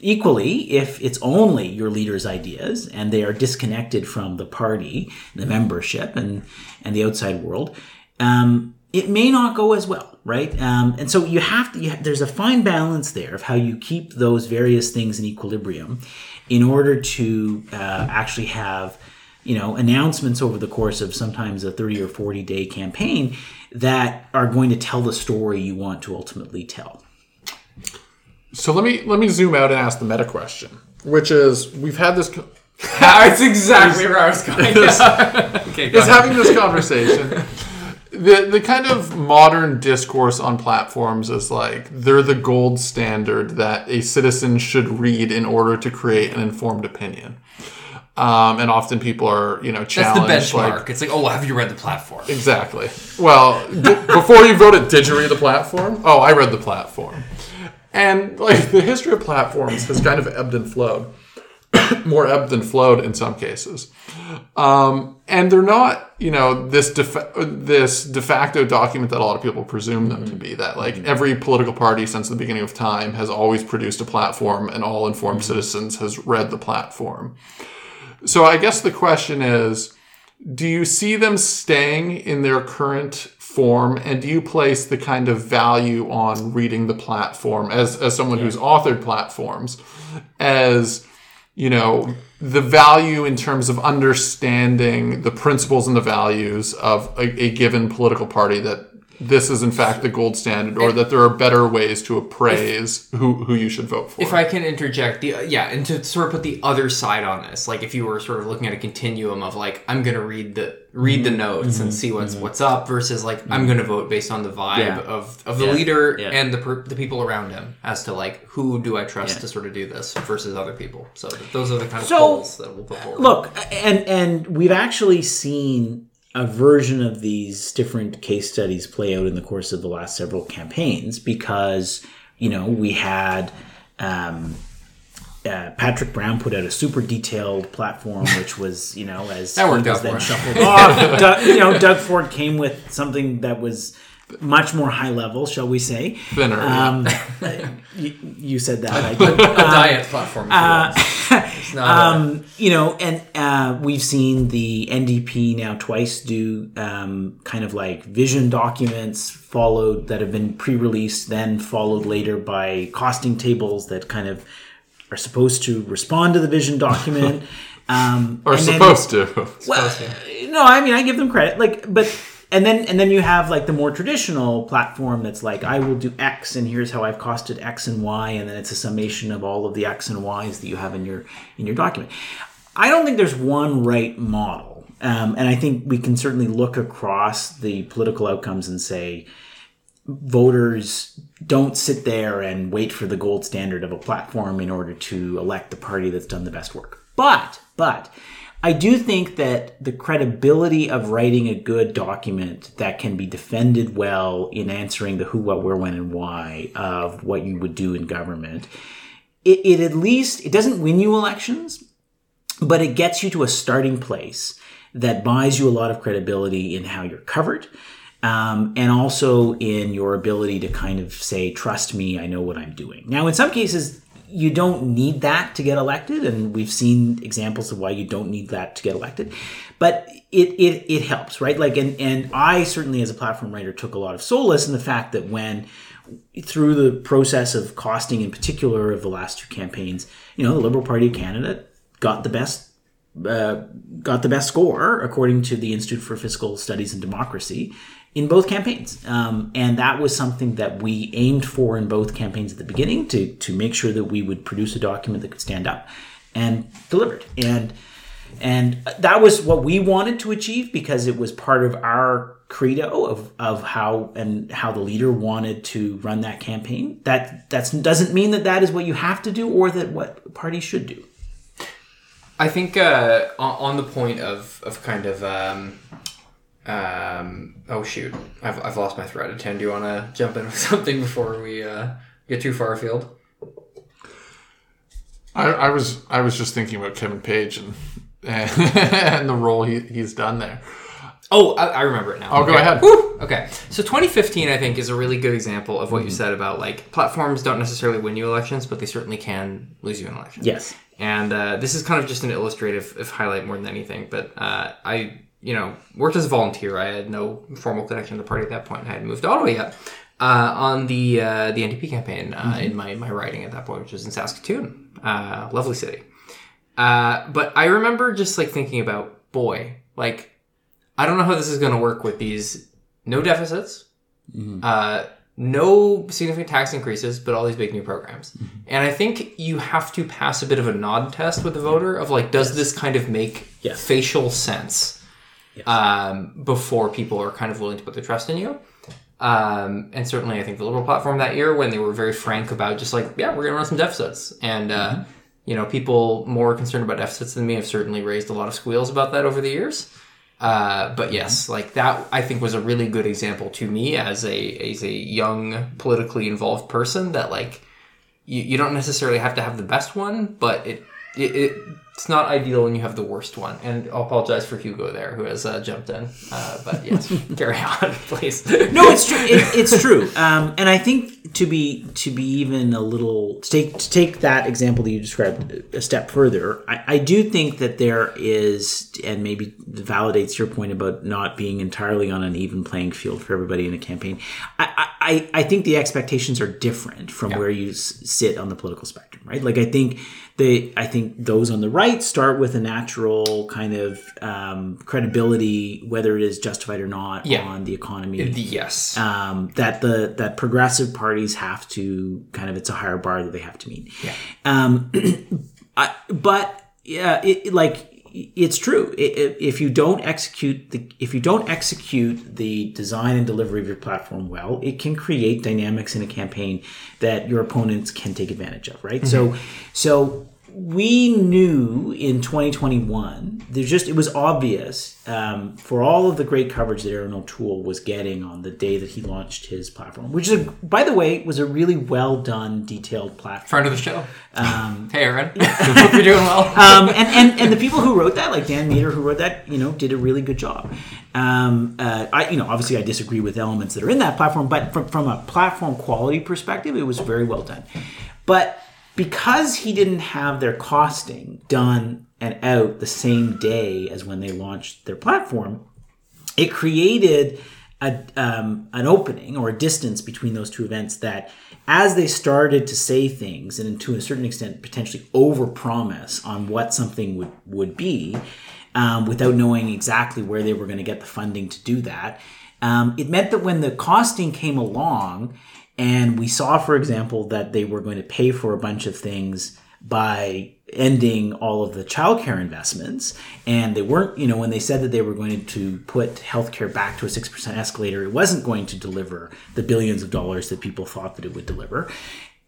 Equally, if it's only your leader's ideas and they are disconnected from the party, the membership, and and the outside world, um, it may not go as well, right? Um, and so you have to. You have, there's a fine balance there of how you keep those various things in equilibrium, in order to uh, actually have you know announcements over the course of sometimes a 30 or 40 day campaign that are going to tell the story you want to ultimately tell So let me let me zoom out and ask the meta question, which is we've had this co- That's exactly where I was going. okay, go is having this conversation. The the kind of modern discourse on platforms is like they're the gold standard that a citizen should read in order to create an informed opinion. Um, and often people are, you know, That's the challenged. benchmark. like, it's like, oh, have you read the platform? Exactly. Well, d- before you voted, did you read the platform? Oh, I read the platform. And like the history of platforms has kind of ebbed and flowed, more ebbed than flowed in some cases. Um, and they're not, you know, this de- this de facto document that a lot of people presume them to be. That like every political party since the beginning of time has always produced a platform, and all informed citizens has read the platform. So I guess the question is do you see them staying in their current form? And do you place the kind of value on reading the platform as, as someone who's authored platforms as you know the value in terms of understanding the principles and the values of a, a given political party that this is in fact the gold standard or that there are better ways to appraise who, who you should vote for If I can interject, the yeah, and to sort of put the other side on this, like if you were sort of looking at a continuum of like I'm gonna read the read the mm-hmm. notes and mm-hmm. see what's mm-hmm. what's up versus like I'm gonna vote based on the vibe Yeah. of, of the Yeah. leader Yeah. and the per, the people around him as to like who do I trust to sort of do this versus other people. So those are the kind of So, polls that we'll put forward. Look, and and we've actually seen a version of these different case studies play out in the course of the last several campaigns because you know we had. Um, uh, Patrick Brown put out a super detailed platform, which was, you know, as That worked out then shuffled off. Doug, you know, Doug Ford came with something that was much more high level, shall we say? Thinner, yeah. Um, you, you said that. I, a diet platform. If um, you know, and uh, we've seen the NDP now twice do um, kind of like vision documents followed that have been pre-released, then followed later by costing tables that kind of are supposed to respond to the vision document. Um, or and then- supposed to well, no, I mean I give them credit. Like, but and then and then you have like the more traditional platform that's like I will do X and here's how I've costed X and Y, and then it's a summation of all of the X and Y's that you have in your in your document. I don't think there's one right model, um, and I think we can certainly look across the political outcomes and say voters don't sit there and wait for the gold standard of a platform in order to elect the party that's done the best work. But, but, I do think that the credibility of writing a good document that can be defended well in answering the who, what, where, when, and why of what you would do in government, it, it at least, it doesn't win you elections, but it gets you to a starting place that buys you a lot of credibility in how you're covered um, and also in your ability to kind of say trust me i know what i'm doing. Now in some cases you don't need that to get elected and we've seen examples of why you don't need that to get elected. But it it, it helps right? Like and and i certainly as a platform writer took a lot of solace in the fact that when through the process of costing in particular of the last two campaigns you know the liberal party of canada got the best uh, got the best score according to the Institute for Fiscal Studies and Democracy in both campaigns, um, and that was something that we aimed for in both campaigns at the beginning to to make sure that we would produce a document that could stand up and delivered. And and that was what we wanted to achieve because it was part of our credo of, of how and how the leader wanted to run that campaign. That that doesn't mean that that is what you have to do or that what parties should do. I think uh, on the point of, of kind of um, um, oh shoot, I've, I've lost my thread. Tim, do you want to jump in with something before we uh, get too far afield? I, I was I was just thinking about Kevin Page and and the role he, he's done there. Oh, I, I remember it now. Oh, go Okay. ahead. Woo! Okay, so 2015, I think, is a really good example of what you said about like platforms don't necessarily win you elections, but they certainly can lose you an election. Yes. And uh, this is kind of just an illustrative if highlight more than anything. But uh, I, you know, worked as a volunteer. I had no formal connection to the party at that point. I hadn't moved to Ottawa yet. Uh, on the uh, the NDP campaign uh, in my, my riding at that point, which was in Saskatoon, uh, lovely city. Uh, but I remember just like thinking about, boy, like I don't know how this is going to work with these no deficits, uh, no significant tax increases, but all these big new programs. And I think you have to pass a bit of a nod test with the voter of like, does this kind of make Yes. facial sense um, before people are kind of willing to put their trust in you? Um, and certainly, I think the Liberal platform that year, when they were very frank about just like, yeah, we're going to run some deficits, and uh, you know, people more concerned about deficits than me have certainly raised a lot of squeals about that over the years. Uh, but yes, like that, I think was a really good example to me as a as a young politically involved person that like you, you don't necessarily have to have the best one, but it, it, it it's not ideal when you have the worst one. And I'll apologize for Hugo there who has uh, jumped in. Uh, but yes, carry on, please. no, it's true. It, it's true. Um, and I think to be to be even a little to take to take that example that you described a step further, I, I do think that there is, and maybe validates your point about not being entirely on an even playing field for everybody in a campaign. I I, I think the expectations are different from where you s- sit on the political spectrum, right? Like I think they I think those on the right start with a natural kind of um, credibility, whether it is justified or not, Yeah. on the economy yes. um, that the that progressive parties have to kind of it's a higher bar that they have to meet. Yeah. Um, I, but yeah, it, it- like it's true. If you don't execute the if you don't execute the design and delivery of your platform well, it can create dynamics in a campaign that your opponents can take advantage of. Right. So mm-hmm. so we knew in 2021 there's just it was obvious um, for all of the great coverage that Erin O'Toole was getting on the day that he launched his platform, which is a, by the way was a really well done, detailed platform. Friend of the show. hey, Erin. Hope you're doing well. um, and, and and the people who wrote that, like Dan Mader who wrote that, you know, did a really good job. Um, uh, I, you know, obviously I disagree with elements that are in that platform, but from from a platform quality perspective, it was very well done. But because he didn't have their costing done and out the same day as when they launched their platform, it created a, um, an opening or a distance between those two events that as they started to say things and to a certain extent potentially overpromise on what something would, would be um, without knowing exactly where they were going to get the funding to do that um, it meant that when the costing came along and we saw for example that they were going to pay for a bunch of things by ending all of the childcare investments. And they weren't you know when they said that they were going to put healthcare back to a 6% escalator it wasn't going to deliver the billions of dollars that people thought that it would deliver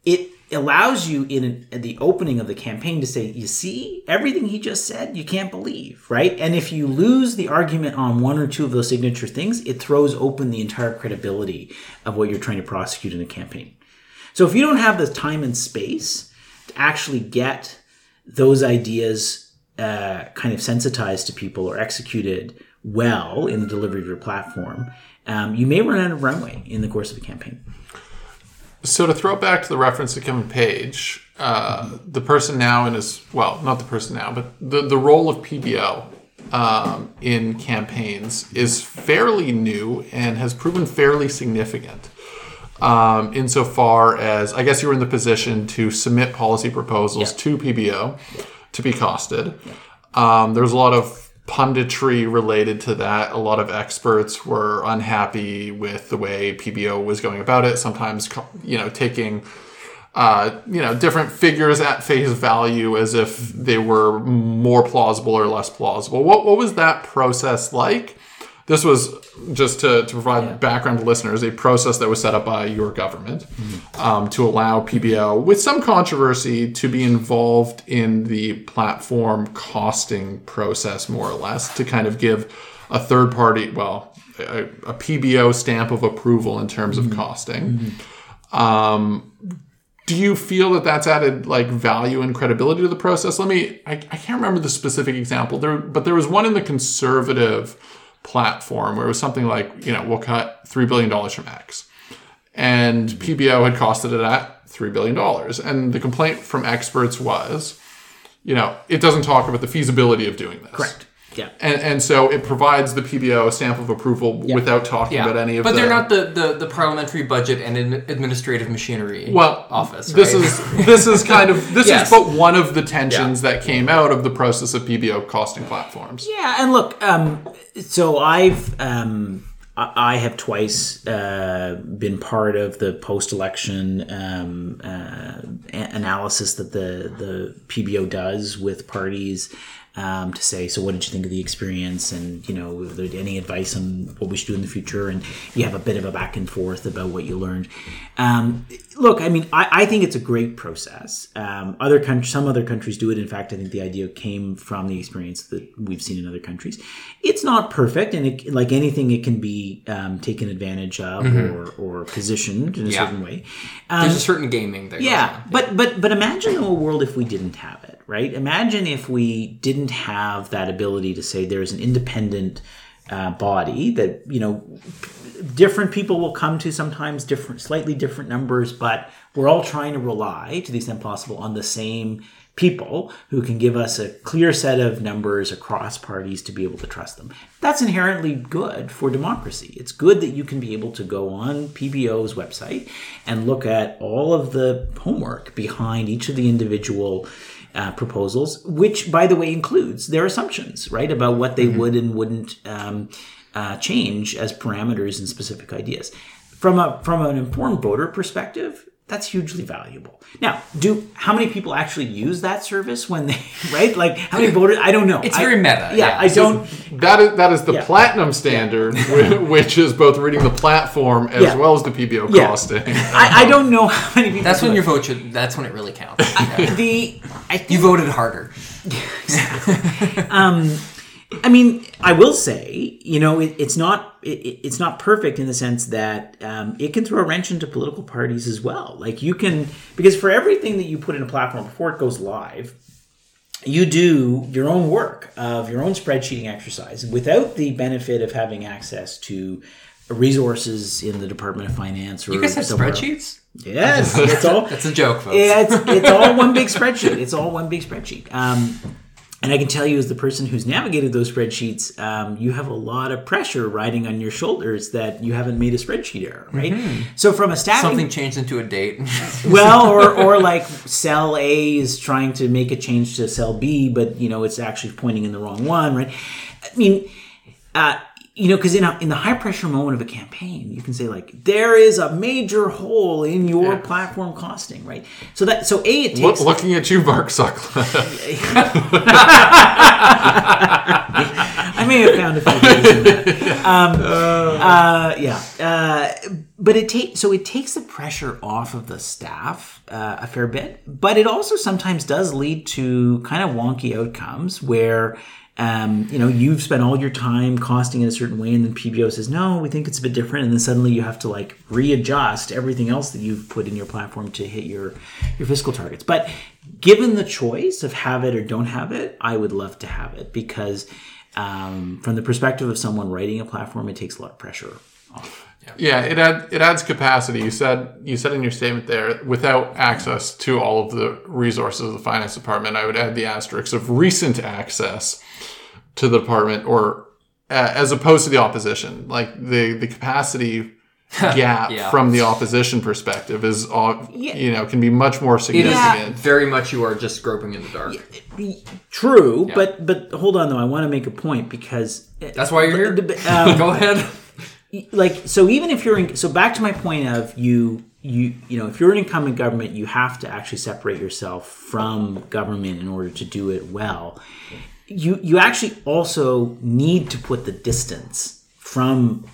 it allows you in the opening of the campaign to say you see everything he just said you can't believe right and if you lose the argument on one or two of those signature things it throws open the entire credibility of what you're trying to prosecute in a campaign so if you don't have the time and space to actually get those ideas uh, kind of sensitized to people or executed well in the delivery of your platform, um, you may run out of runway in the course of a campaign. So to throw back to the reference to Kevin Page, uh, the person now in his well, not the person now, but the the role of PBO um, in campaigns is fairly new and has proven fairly significant. Um, insofar as I guess you were in the position to submit policy proposals Yeah. to PBO to be costed. Um, there's a lot of punditry related to that. A lot of experts were unhappy with the way PBO was going about it. Sometimes, you know, taking uh, you know different figures at face value as if they were more plausible or less plausible. What what was that process like? This was just to, to provide background to listeners, a process that was set up by your government um, to allow PBO, with some controversy, to be involved in the platform costing process, more or less, to kind of give a third party, well, a, a PBO stamp of approval in terms of costing. Um, do you feel that that's added like value and credibility to the process? Let me, I, I can't remember the specific example there, but there was one in the conservative platform where it was something like, you know, we'll cut $3 billion from X. And PBO had costed it at $3 billion. And the complaint from experts was, you know, it doesn't talk about the feasibility of doing this. Correct. Yeah. And, and so it provides the PBO a stamp of approval without talking Yeah, about any of but the. they're not the, the, the parliamentary budget and administrative machinery well office. This right? is this is kind of this Yes. is but one of the tensions that came out of the process of PBO costing platforms. Yeah, and look, um, so I've um, I I have twice uh, been part of the post-election um, uh, analysis that the the PBO does with parties. Um, to say, so what did you think of the experience, and you know, any advice on what we should do in the future, and you have a bit of a back and forth about what you learned. Um, look, I mean, I, I think it's a great process. Um, other countries, some other countries do it. In fact, I think the idea came from the experience that we've seen in other countries. It's not perfect, and it, like anything, it can be um, taken advantage of or, or positioned in a Yeah. certain way. There's a certain gaming that goes Yeah, but but but imagine a world if we didn't have it, right? Imagine if we didn't have that ability to say there's an independent uh, body that you know different people will come to sometimes different slightly different numbers but we're all trying to rely to the extent possible on the same people who can give us a clear set of numbers across parties to be able to trust them. That's inherently good for democracy. It's good that you can be able to go on pbo's website and look at all of the homework behind each of the individual uh, proposals, which, by the way, includes their assumptions, right, about what they would and wouldn't um, uh, change as parameters and specific ideas. From a from an informed voter perspective, that's hugely valuable. Now, do how many people actually use that service when they right? Like how many voters? I don't know. It's I- very meta, Yeah, yeah. I don't. That is that is the Yeah. platinum standard, whi- which is both reading the platform as Yeah. well as the PBO Yeah. costing. I, I don't know how many people. That's when it. your vote should. That's when it really counts. Yeah. the. I think You voted harder. Um, I mean, I will say, you know, it, it's not it, it's not perfect in the sense that um, it can throw a wrench into political parties as well. Like you can because for everything that you put in a platform before it goes live, you do your own work of your own spreadsheeting exercise without the benefit of having access to resources in the Department of Finance. Or You guys have somewhere else. spreadsheets? Yes, it's all That's a joke, folks. it's, it's all one big spreadsheet. It's all one big spreadsheet. Um, and I can tell you, as the person who's navigated those spreadsheets, um, you have a lot of pressure riding on your shoulders that you haven't made a spreadsheet error, right? So from a staffing Something changed into a date. well, or or like cell A is trying to make a change to cell B, but you know it's actually pointing in the wrong one, right? I mean, uh, you know, because in a, in the high pressure moment of a campaign, you can say like there is a major hole in your platform costing, right? So that so a it Look, takes looking at you, Mark Sutcliffe. I may have found a few things in that. Um, uh, yeah, uh, but it takes so it takes the pressure off of the staff uh, a fair bit, but it also sometimes does lead to kind of wonky outcomes where. Um, you know, you've spent all your time costing in a certain way, and then PBO says, "No, we think it's a bit different," and then suddenly you have to like readjust everything else that you've put in your platform to hit your your fiscal targets. But given the choice of have it or don't have it, I would love to have it because um, from the perspective of someone writing a platform, it takes a lot of pressure off. Yeah, it add, it adds capacity. You said you said in your statement there, without access to all of the resources of the finance department, I would add the asterisk of recent access to the department, or uh, as opposed to the opposition, like the the capacity gap Yeah. from the opposition perspective is, all, Yeah. you know, can be much more It is significant. very much you are just groping in the dark. True, but but hold on though, I want to make a point because That's why you're here. But- um, Go ahead. Like so even if you're in so back to my point of you you you know if you're an incumbent government you have to actually separate yourself from government in order to do it well. You you actually also need to put the distance from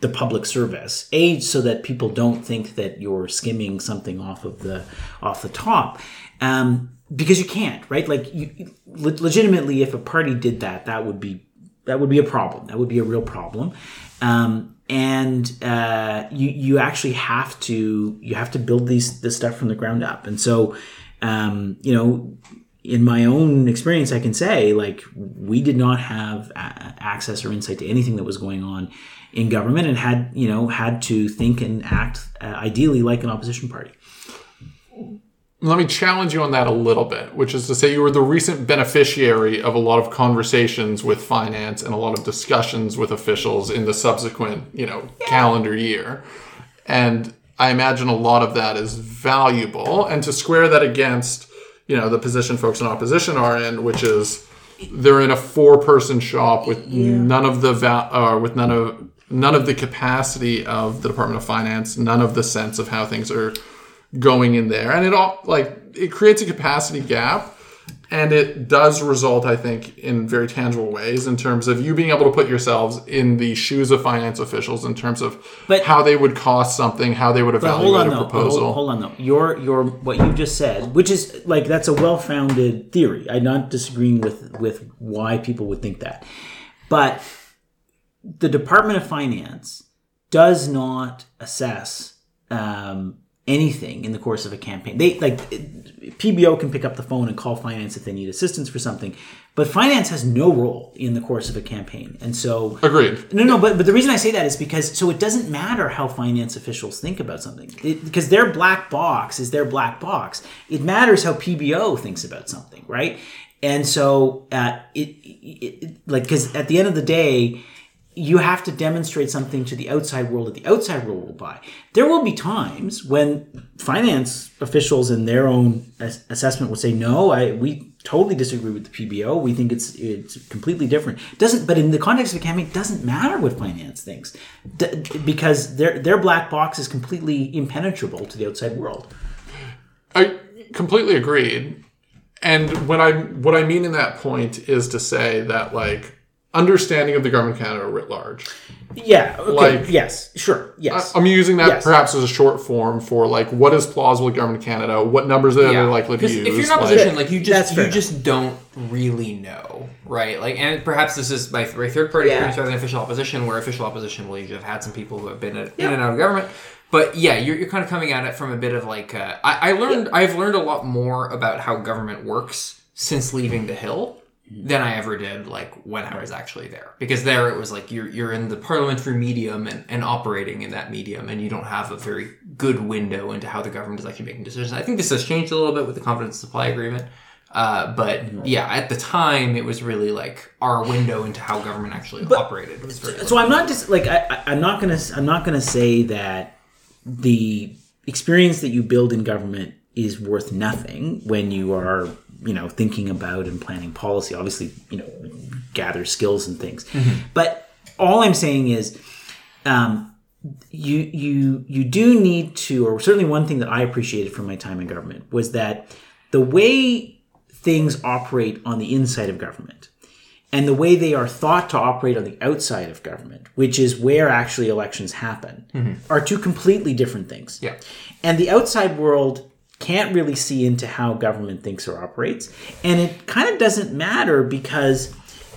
the public service a so that people don't think that you're skimming something off of the off the top um, because you can't right? Like you, legitimately if a party did that that would be that would be a problem. That would be a real problem. Um, and uh, you you actually have to you have to build these this stuff from the ground up. And so um, you know in my own experience, I can say like we did not have a- access or insight to anything that was going on in government, and had you know had to think and act uh, ideally like an opposition party. Let me challenge you on that a little bit, which is to say you were the recent beneficiary of a lot of conversations with finance and a lot of discussions with officials in the subsequent, you know, calendar year. And I imagine a lot of that is valuable. And to square that against, you know, the position folks in opposition are in, which is they're in a four-person shop with none of the va- uh, with none of none of the capacity of the Department of Finance, none of the sense of how things are going in there and it all like it creates a capacity gap and it does result i think in very tangible ways in terms of you being able to put yourselves in the shoes of finance officials in terms of But- how they would cost something how they would evaluate a though. proposal Hold, hold on though. Your your what you just said, which is like that's a well-founded theory. I'm not disagreeing with with why people would think that, but the Department of Finance does not assess um, anything in the course of a campaign. They like PBO can pick up the phone and call finance if they need assistance for something, but finance has no role in the course of a campaign, and so agreed no, no, but but the reason I say that is because so it doesn't matter how finance officials think about something it, because their black box is their black box. It matters how PBO thinks about something, right? And so uh, it, it, it like because at the end of the day, you have to demonstrate something to the outside world that the outside world will buy. There will be times when finance officials in their own as- assessment will say, "No, I we totally disagree with the PBO. We think it's it's completely different." Doesn't but in the context of a campaign, it doesn't matter what finance thinks D- because their their black box is completely impenetrable to the outside world. I completely agreed. And when I what I mean in that point is to say that like understanding of the government of Canada writ large. Yeah. Okay. Like- yes. Sure. Yes. I'm using that Yes. perhaps as a short form for like what is plausible government of Canada, what numbers are they likely to Because use. if you're in like- opposition, like, you just fair you just don't really know, right? Like, and perhaps this is my, my third party Yeah. experience rather than official opposition, where official opposition will usually have had some people who have been in in and out of government. But yeah, you're, you're kind of coming at it from a bit of like uh, I, I learned I've learned a lot more about how government works since leaving the Hill than I ever did like when I was actually there. Because there it was like you're you're in the parliamentary medium and, and operating in that medium and you don't have a very good window into how the government is actually making decisions. I think this has changed a little bit with the confidence supply agreement. Uh, but yeah, at the time it was really like our window into how government actually operated was very so I'm not just like I- I'm not gonna I'm not gonna say that the experience that you build in government is worth nothing when you are you know thinking about and planning policy. Obviously, you know, gather skills and things. But all I'm saying is, um, you you you do need to, or certainly one thing that I appreciated from my time in government was that the way things operate on the inside of government and the way they are thought to operate on the outside of government, which is where actually elections happen, are two completely different things. Yeah. And the outside world can't really see into how government thinks or operates. And it kind of doesn't matter because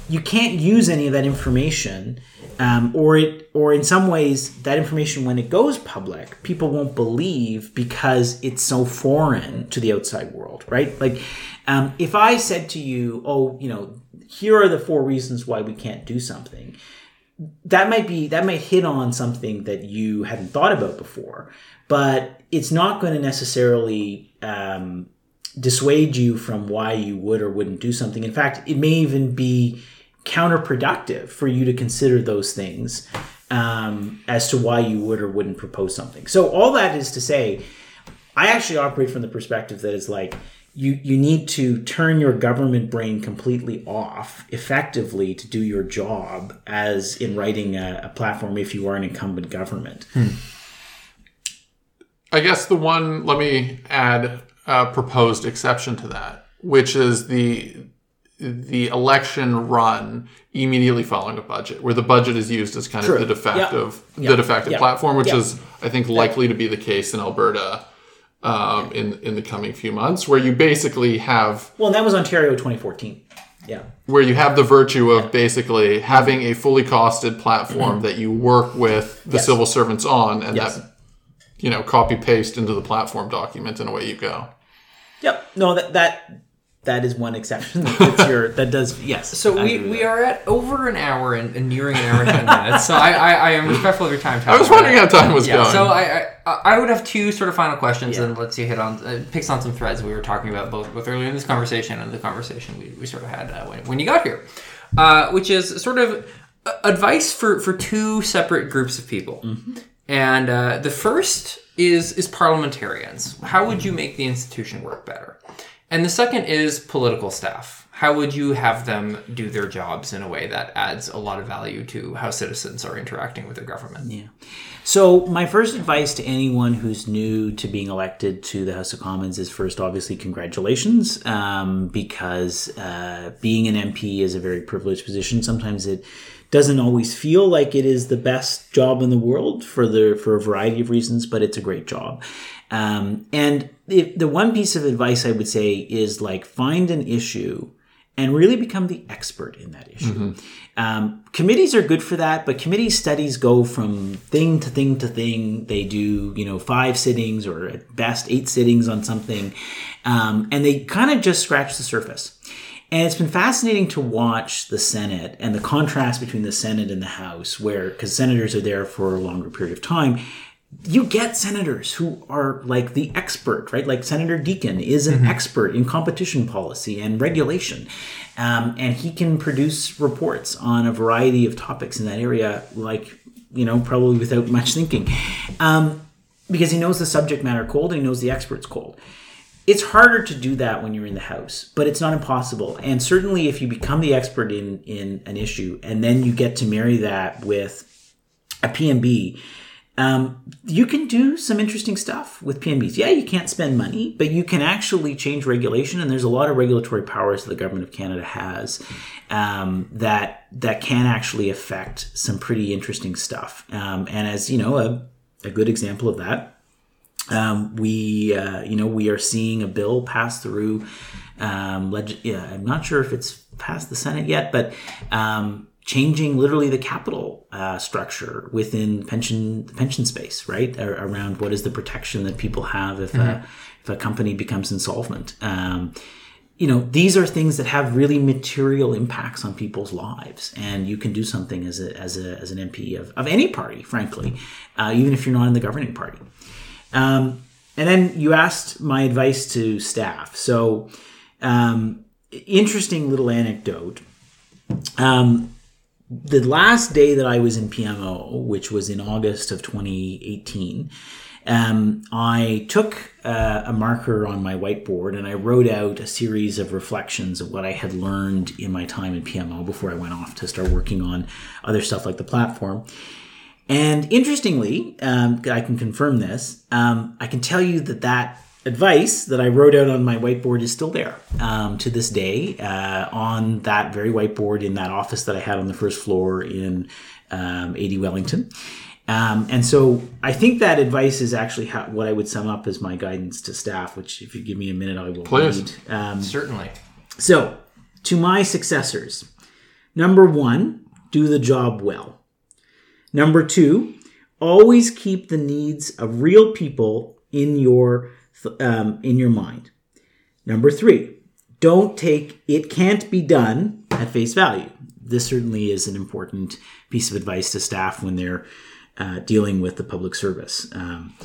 you can't use any of that information. Um, or it, or in some ways, that information when it goes public, people won't believe because it's so foreign to the outside world, right? Like, um, if I said to you, "Oh, you know, here are the four reasons why we can't do something," that might be that might hit on something that you hadn't thought about before but it's not going to necessarily um, dissuade you from why you would or wouldn't do something. In fact it may even be counterproductive for you to consider those things um, as to why you would or wouldn't propose something. So all that is to say I actually operate from the perspective that it's like you you need to turn your government brain completely off effectively to do your job as in writing a, a platform if you are an incumbent government. I guess the one, let me add a proposed exception to that, which is the the election run immediately following a budget, where the budget is used as kind True. of the de facto Yeah. the de facto Yeah. platform, which is I think likely to be the case in Alberta um, in in the coming few months, where you basically have Well, and that was Ontario 2014. Yeah. where you have the virtue of basically having a fully costed platform that you work with the Yes. civil servants on, and Yes. that you know copy paste into the platform document, and away you go. Yep. No, that that that is one exception. That's your that does yes. So I we, we that. are at over an hour and, and nearing an hour and ten minutes. So I, I, I am respectful of your time. I was wondering how time was yeah, going. So I, I I would have two sort of final questions and let's see hit on uh, picks on some threads we were talking about both both earlier in this conversation and the conversation we, we sort of had uh, when, when you got here, uh, which is sort of uh, advice for for two separate groups of people. And uh, the first is is parliamentarians. How would you make the institution work better? And the second is political staff. How would you have them do their jobs in a way that adds a lot of value to how citizens are interacting with their government? Yeah. So my first advice to anyone who's new to being elected to the House of Commons is first, obviously, congratulations, um, because uh, being an MP is a very privileged position. Sometimes it doesn't always feel like it is the best job in the world for the for a variety of reasons, but it's a great job. Um, and the, the one piece of advice I would say is like find an issue and really become the expert in that issue. Um, committees are good for that, but committee studies go from thing to thing to thing. They do, you know, five sittings or at best eight sittings on something, um, and they kind of just scratch the surface. And it's been fascinating to watch the Senate and the contrast between the Senate and the House, where because senators are there for a longer period of time, you get senators who are like the expert, right? Like Senator Deacon is an expert in competition policy and regulation. Um, and he can produce reports on a variety of topics in that area, like, you know, probably without much thinking. Um, because he knows the subject matter cold and he knows the experts cold. It's harder to do that when you're in the house, but it's not impossible. And certainly if you become the expert in, in an issue and then you get to marry that with a PMB, um, you can do some interesting stuff with PMBs. Yeah, you can't spend money, but you can actually change regulation, and there's a lot of regulatory powers that the government of Canada has um, that that can actually affect some pretty interesting stuff. Um, and as you know, a, a good example of that um, we uh, you know we are seeing a bill pass through um, leg- yeah, i'm not sure if it's passed the senate yet but um, changing literally the capital uh, structure within pension the pension space right? Ar- around what is the protection that people have if, a, if a company becomes insolvent. Um, you know these are things that have really material impacts on people's lives and you can do something as a as a as an mp of, of any party frankly uh, even if you're not in the governing party um, and then you asked my advice to staff. So, um, interesting little anecdote. Um, the last day that I was in PMO, which was in August of 2018, um, I took uh, a marker on my whiteboard and I wrote out a series of reflections of what I had learned in my time in PMO before I went off to start working on other stuff like the platform. And interestingly, um, I can confirm this. Um, I can tell you that that advice that I wrote out on my whiteboard is still there um, to this day uh, on that very whiteboard in that office that I had on the first floor in um, 80 Wellington. Um, and so I think that advice is actually how, what I would sum up as my guidance to staff, which if you give me a minute, I will Please. read. Um, Certainly. so, to my successors, number one, do the job well. Number two, always keep the needs of real people in your um, in your mind. Number three, don't take it can't be done at face value. This certainly is an important piece of advice to staff when they're uh, dealing with the public service. Um,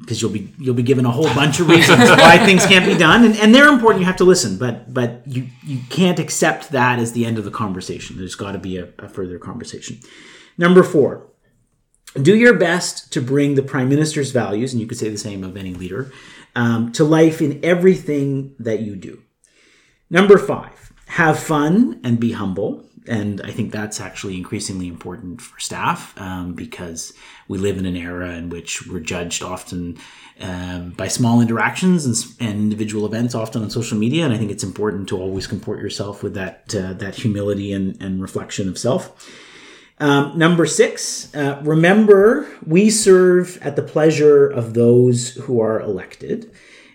because you'll be you'll be given a whole bunch of reasons why things can't be done, and, and they're important. You have to listen, but but you you can't accept that as the end of the conversation. There's got to be a, a further conversation. Number four, do your best to bring the prime minister's values, and you could say the same of any leader, um, to life in everything that you do. Number five, have fun and be humble. And I think that's actually increasingly important for staff um, because we live in an era in which we're judged often um, by small interactions and, and individual events, often on social media. And I think it's important to always comport yourself with that uh, that humility and, and reflection of self. Um, number six, uh, remember we serve at the pleasure of those who are elected,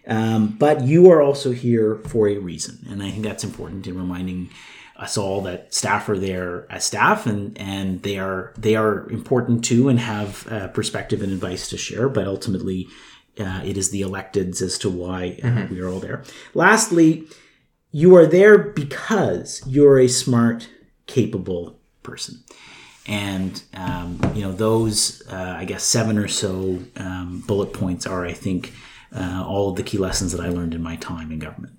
um, but you are also here for a reason. And I think that's important in reminding us all that staff are there as staff and, and they are they are important too and have uh, perspective and advice to share, but ultimately uh, it is the electeds as to why uh, we are all there. Lastly, you are there because you're a smart, capable person and um, you know those uh, i guess seven or so um, bullet points are i think uh, all of the key lessons that i learned in my time in government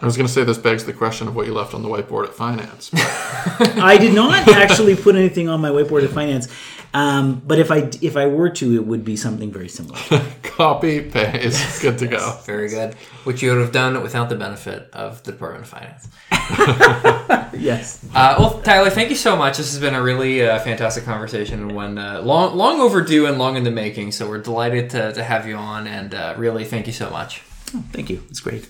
I was going to say this begs the question of what you left on the whiteboard at finance. i did not actually put anything on my whiteboard at finance um, but if i if i were to it would be something very similar Copy paste, good to go. Very good. Which you would have done without the benefit of the Department of Finance. yes Uh, well, Tyler, thank you so much. This has been a really uh, fantastic conversation and one uh, long, long overdue and long in the making. So we're delighted to, to have you on, and uh, really thank you so much. thank you it's great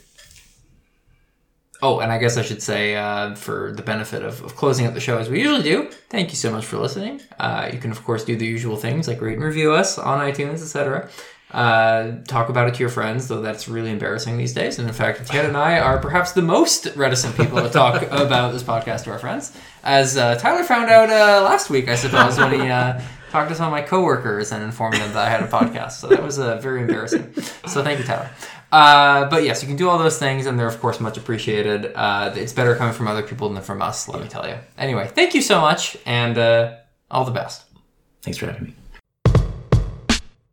Oh, and I guess I should say, uh, for the benefit of, of closing out the show as we usually do, thank you so much for listening. Uh, you can, of course, do the usual things like rate and review us on iTunes, etc. Uh, talk about it to your friends, though that's really embarrassing these days. And in fact, Ted and I are perhaps the most reticent people to talk about this podcast to our friends, as uh, Tyler found out uh, last week, I suppose, when he uh, talked to some of my coworkers and informed them that I had a podcast. So that was uh, very embarrassing. So thank you, Tyler. Uh, but yes, you can do all those things, and they're of course much appreciated. Uh, it's better coming from other people than from us, let me tell you. Anyway, thank you so much, and uh, all the best. thanks for having me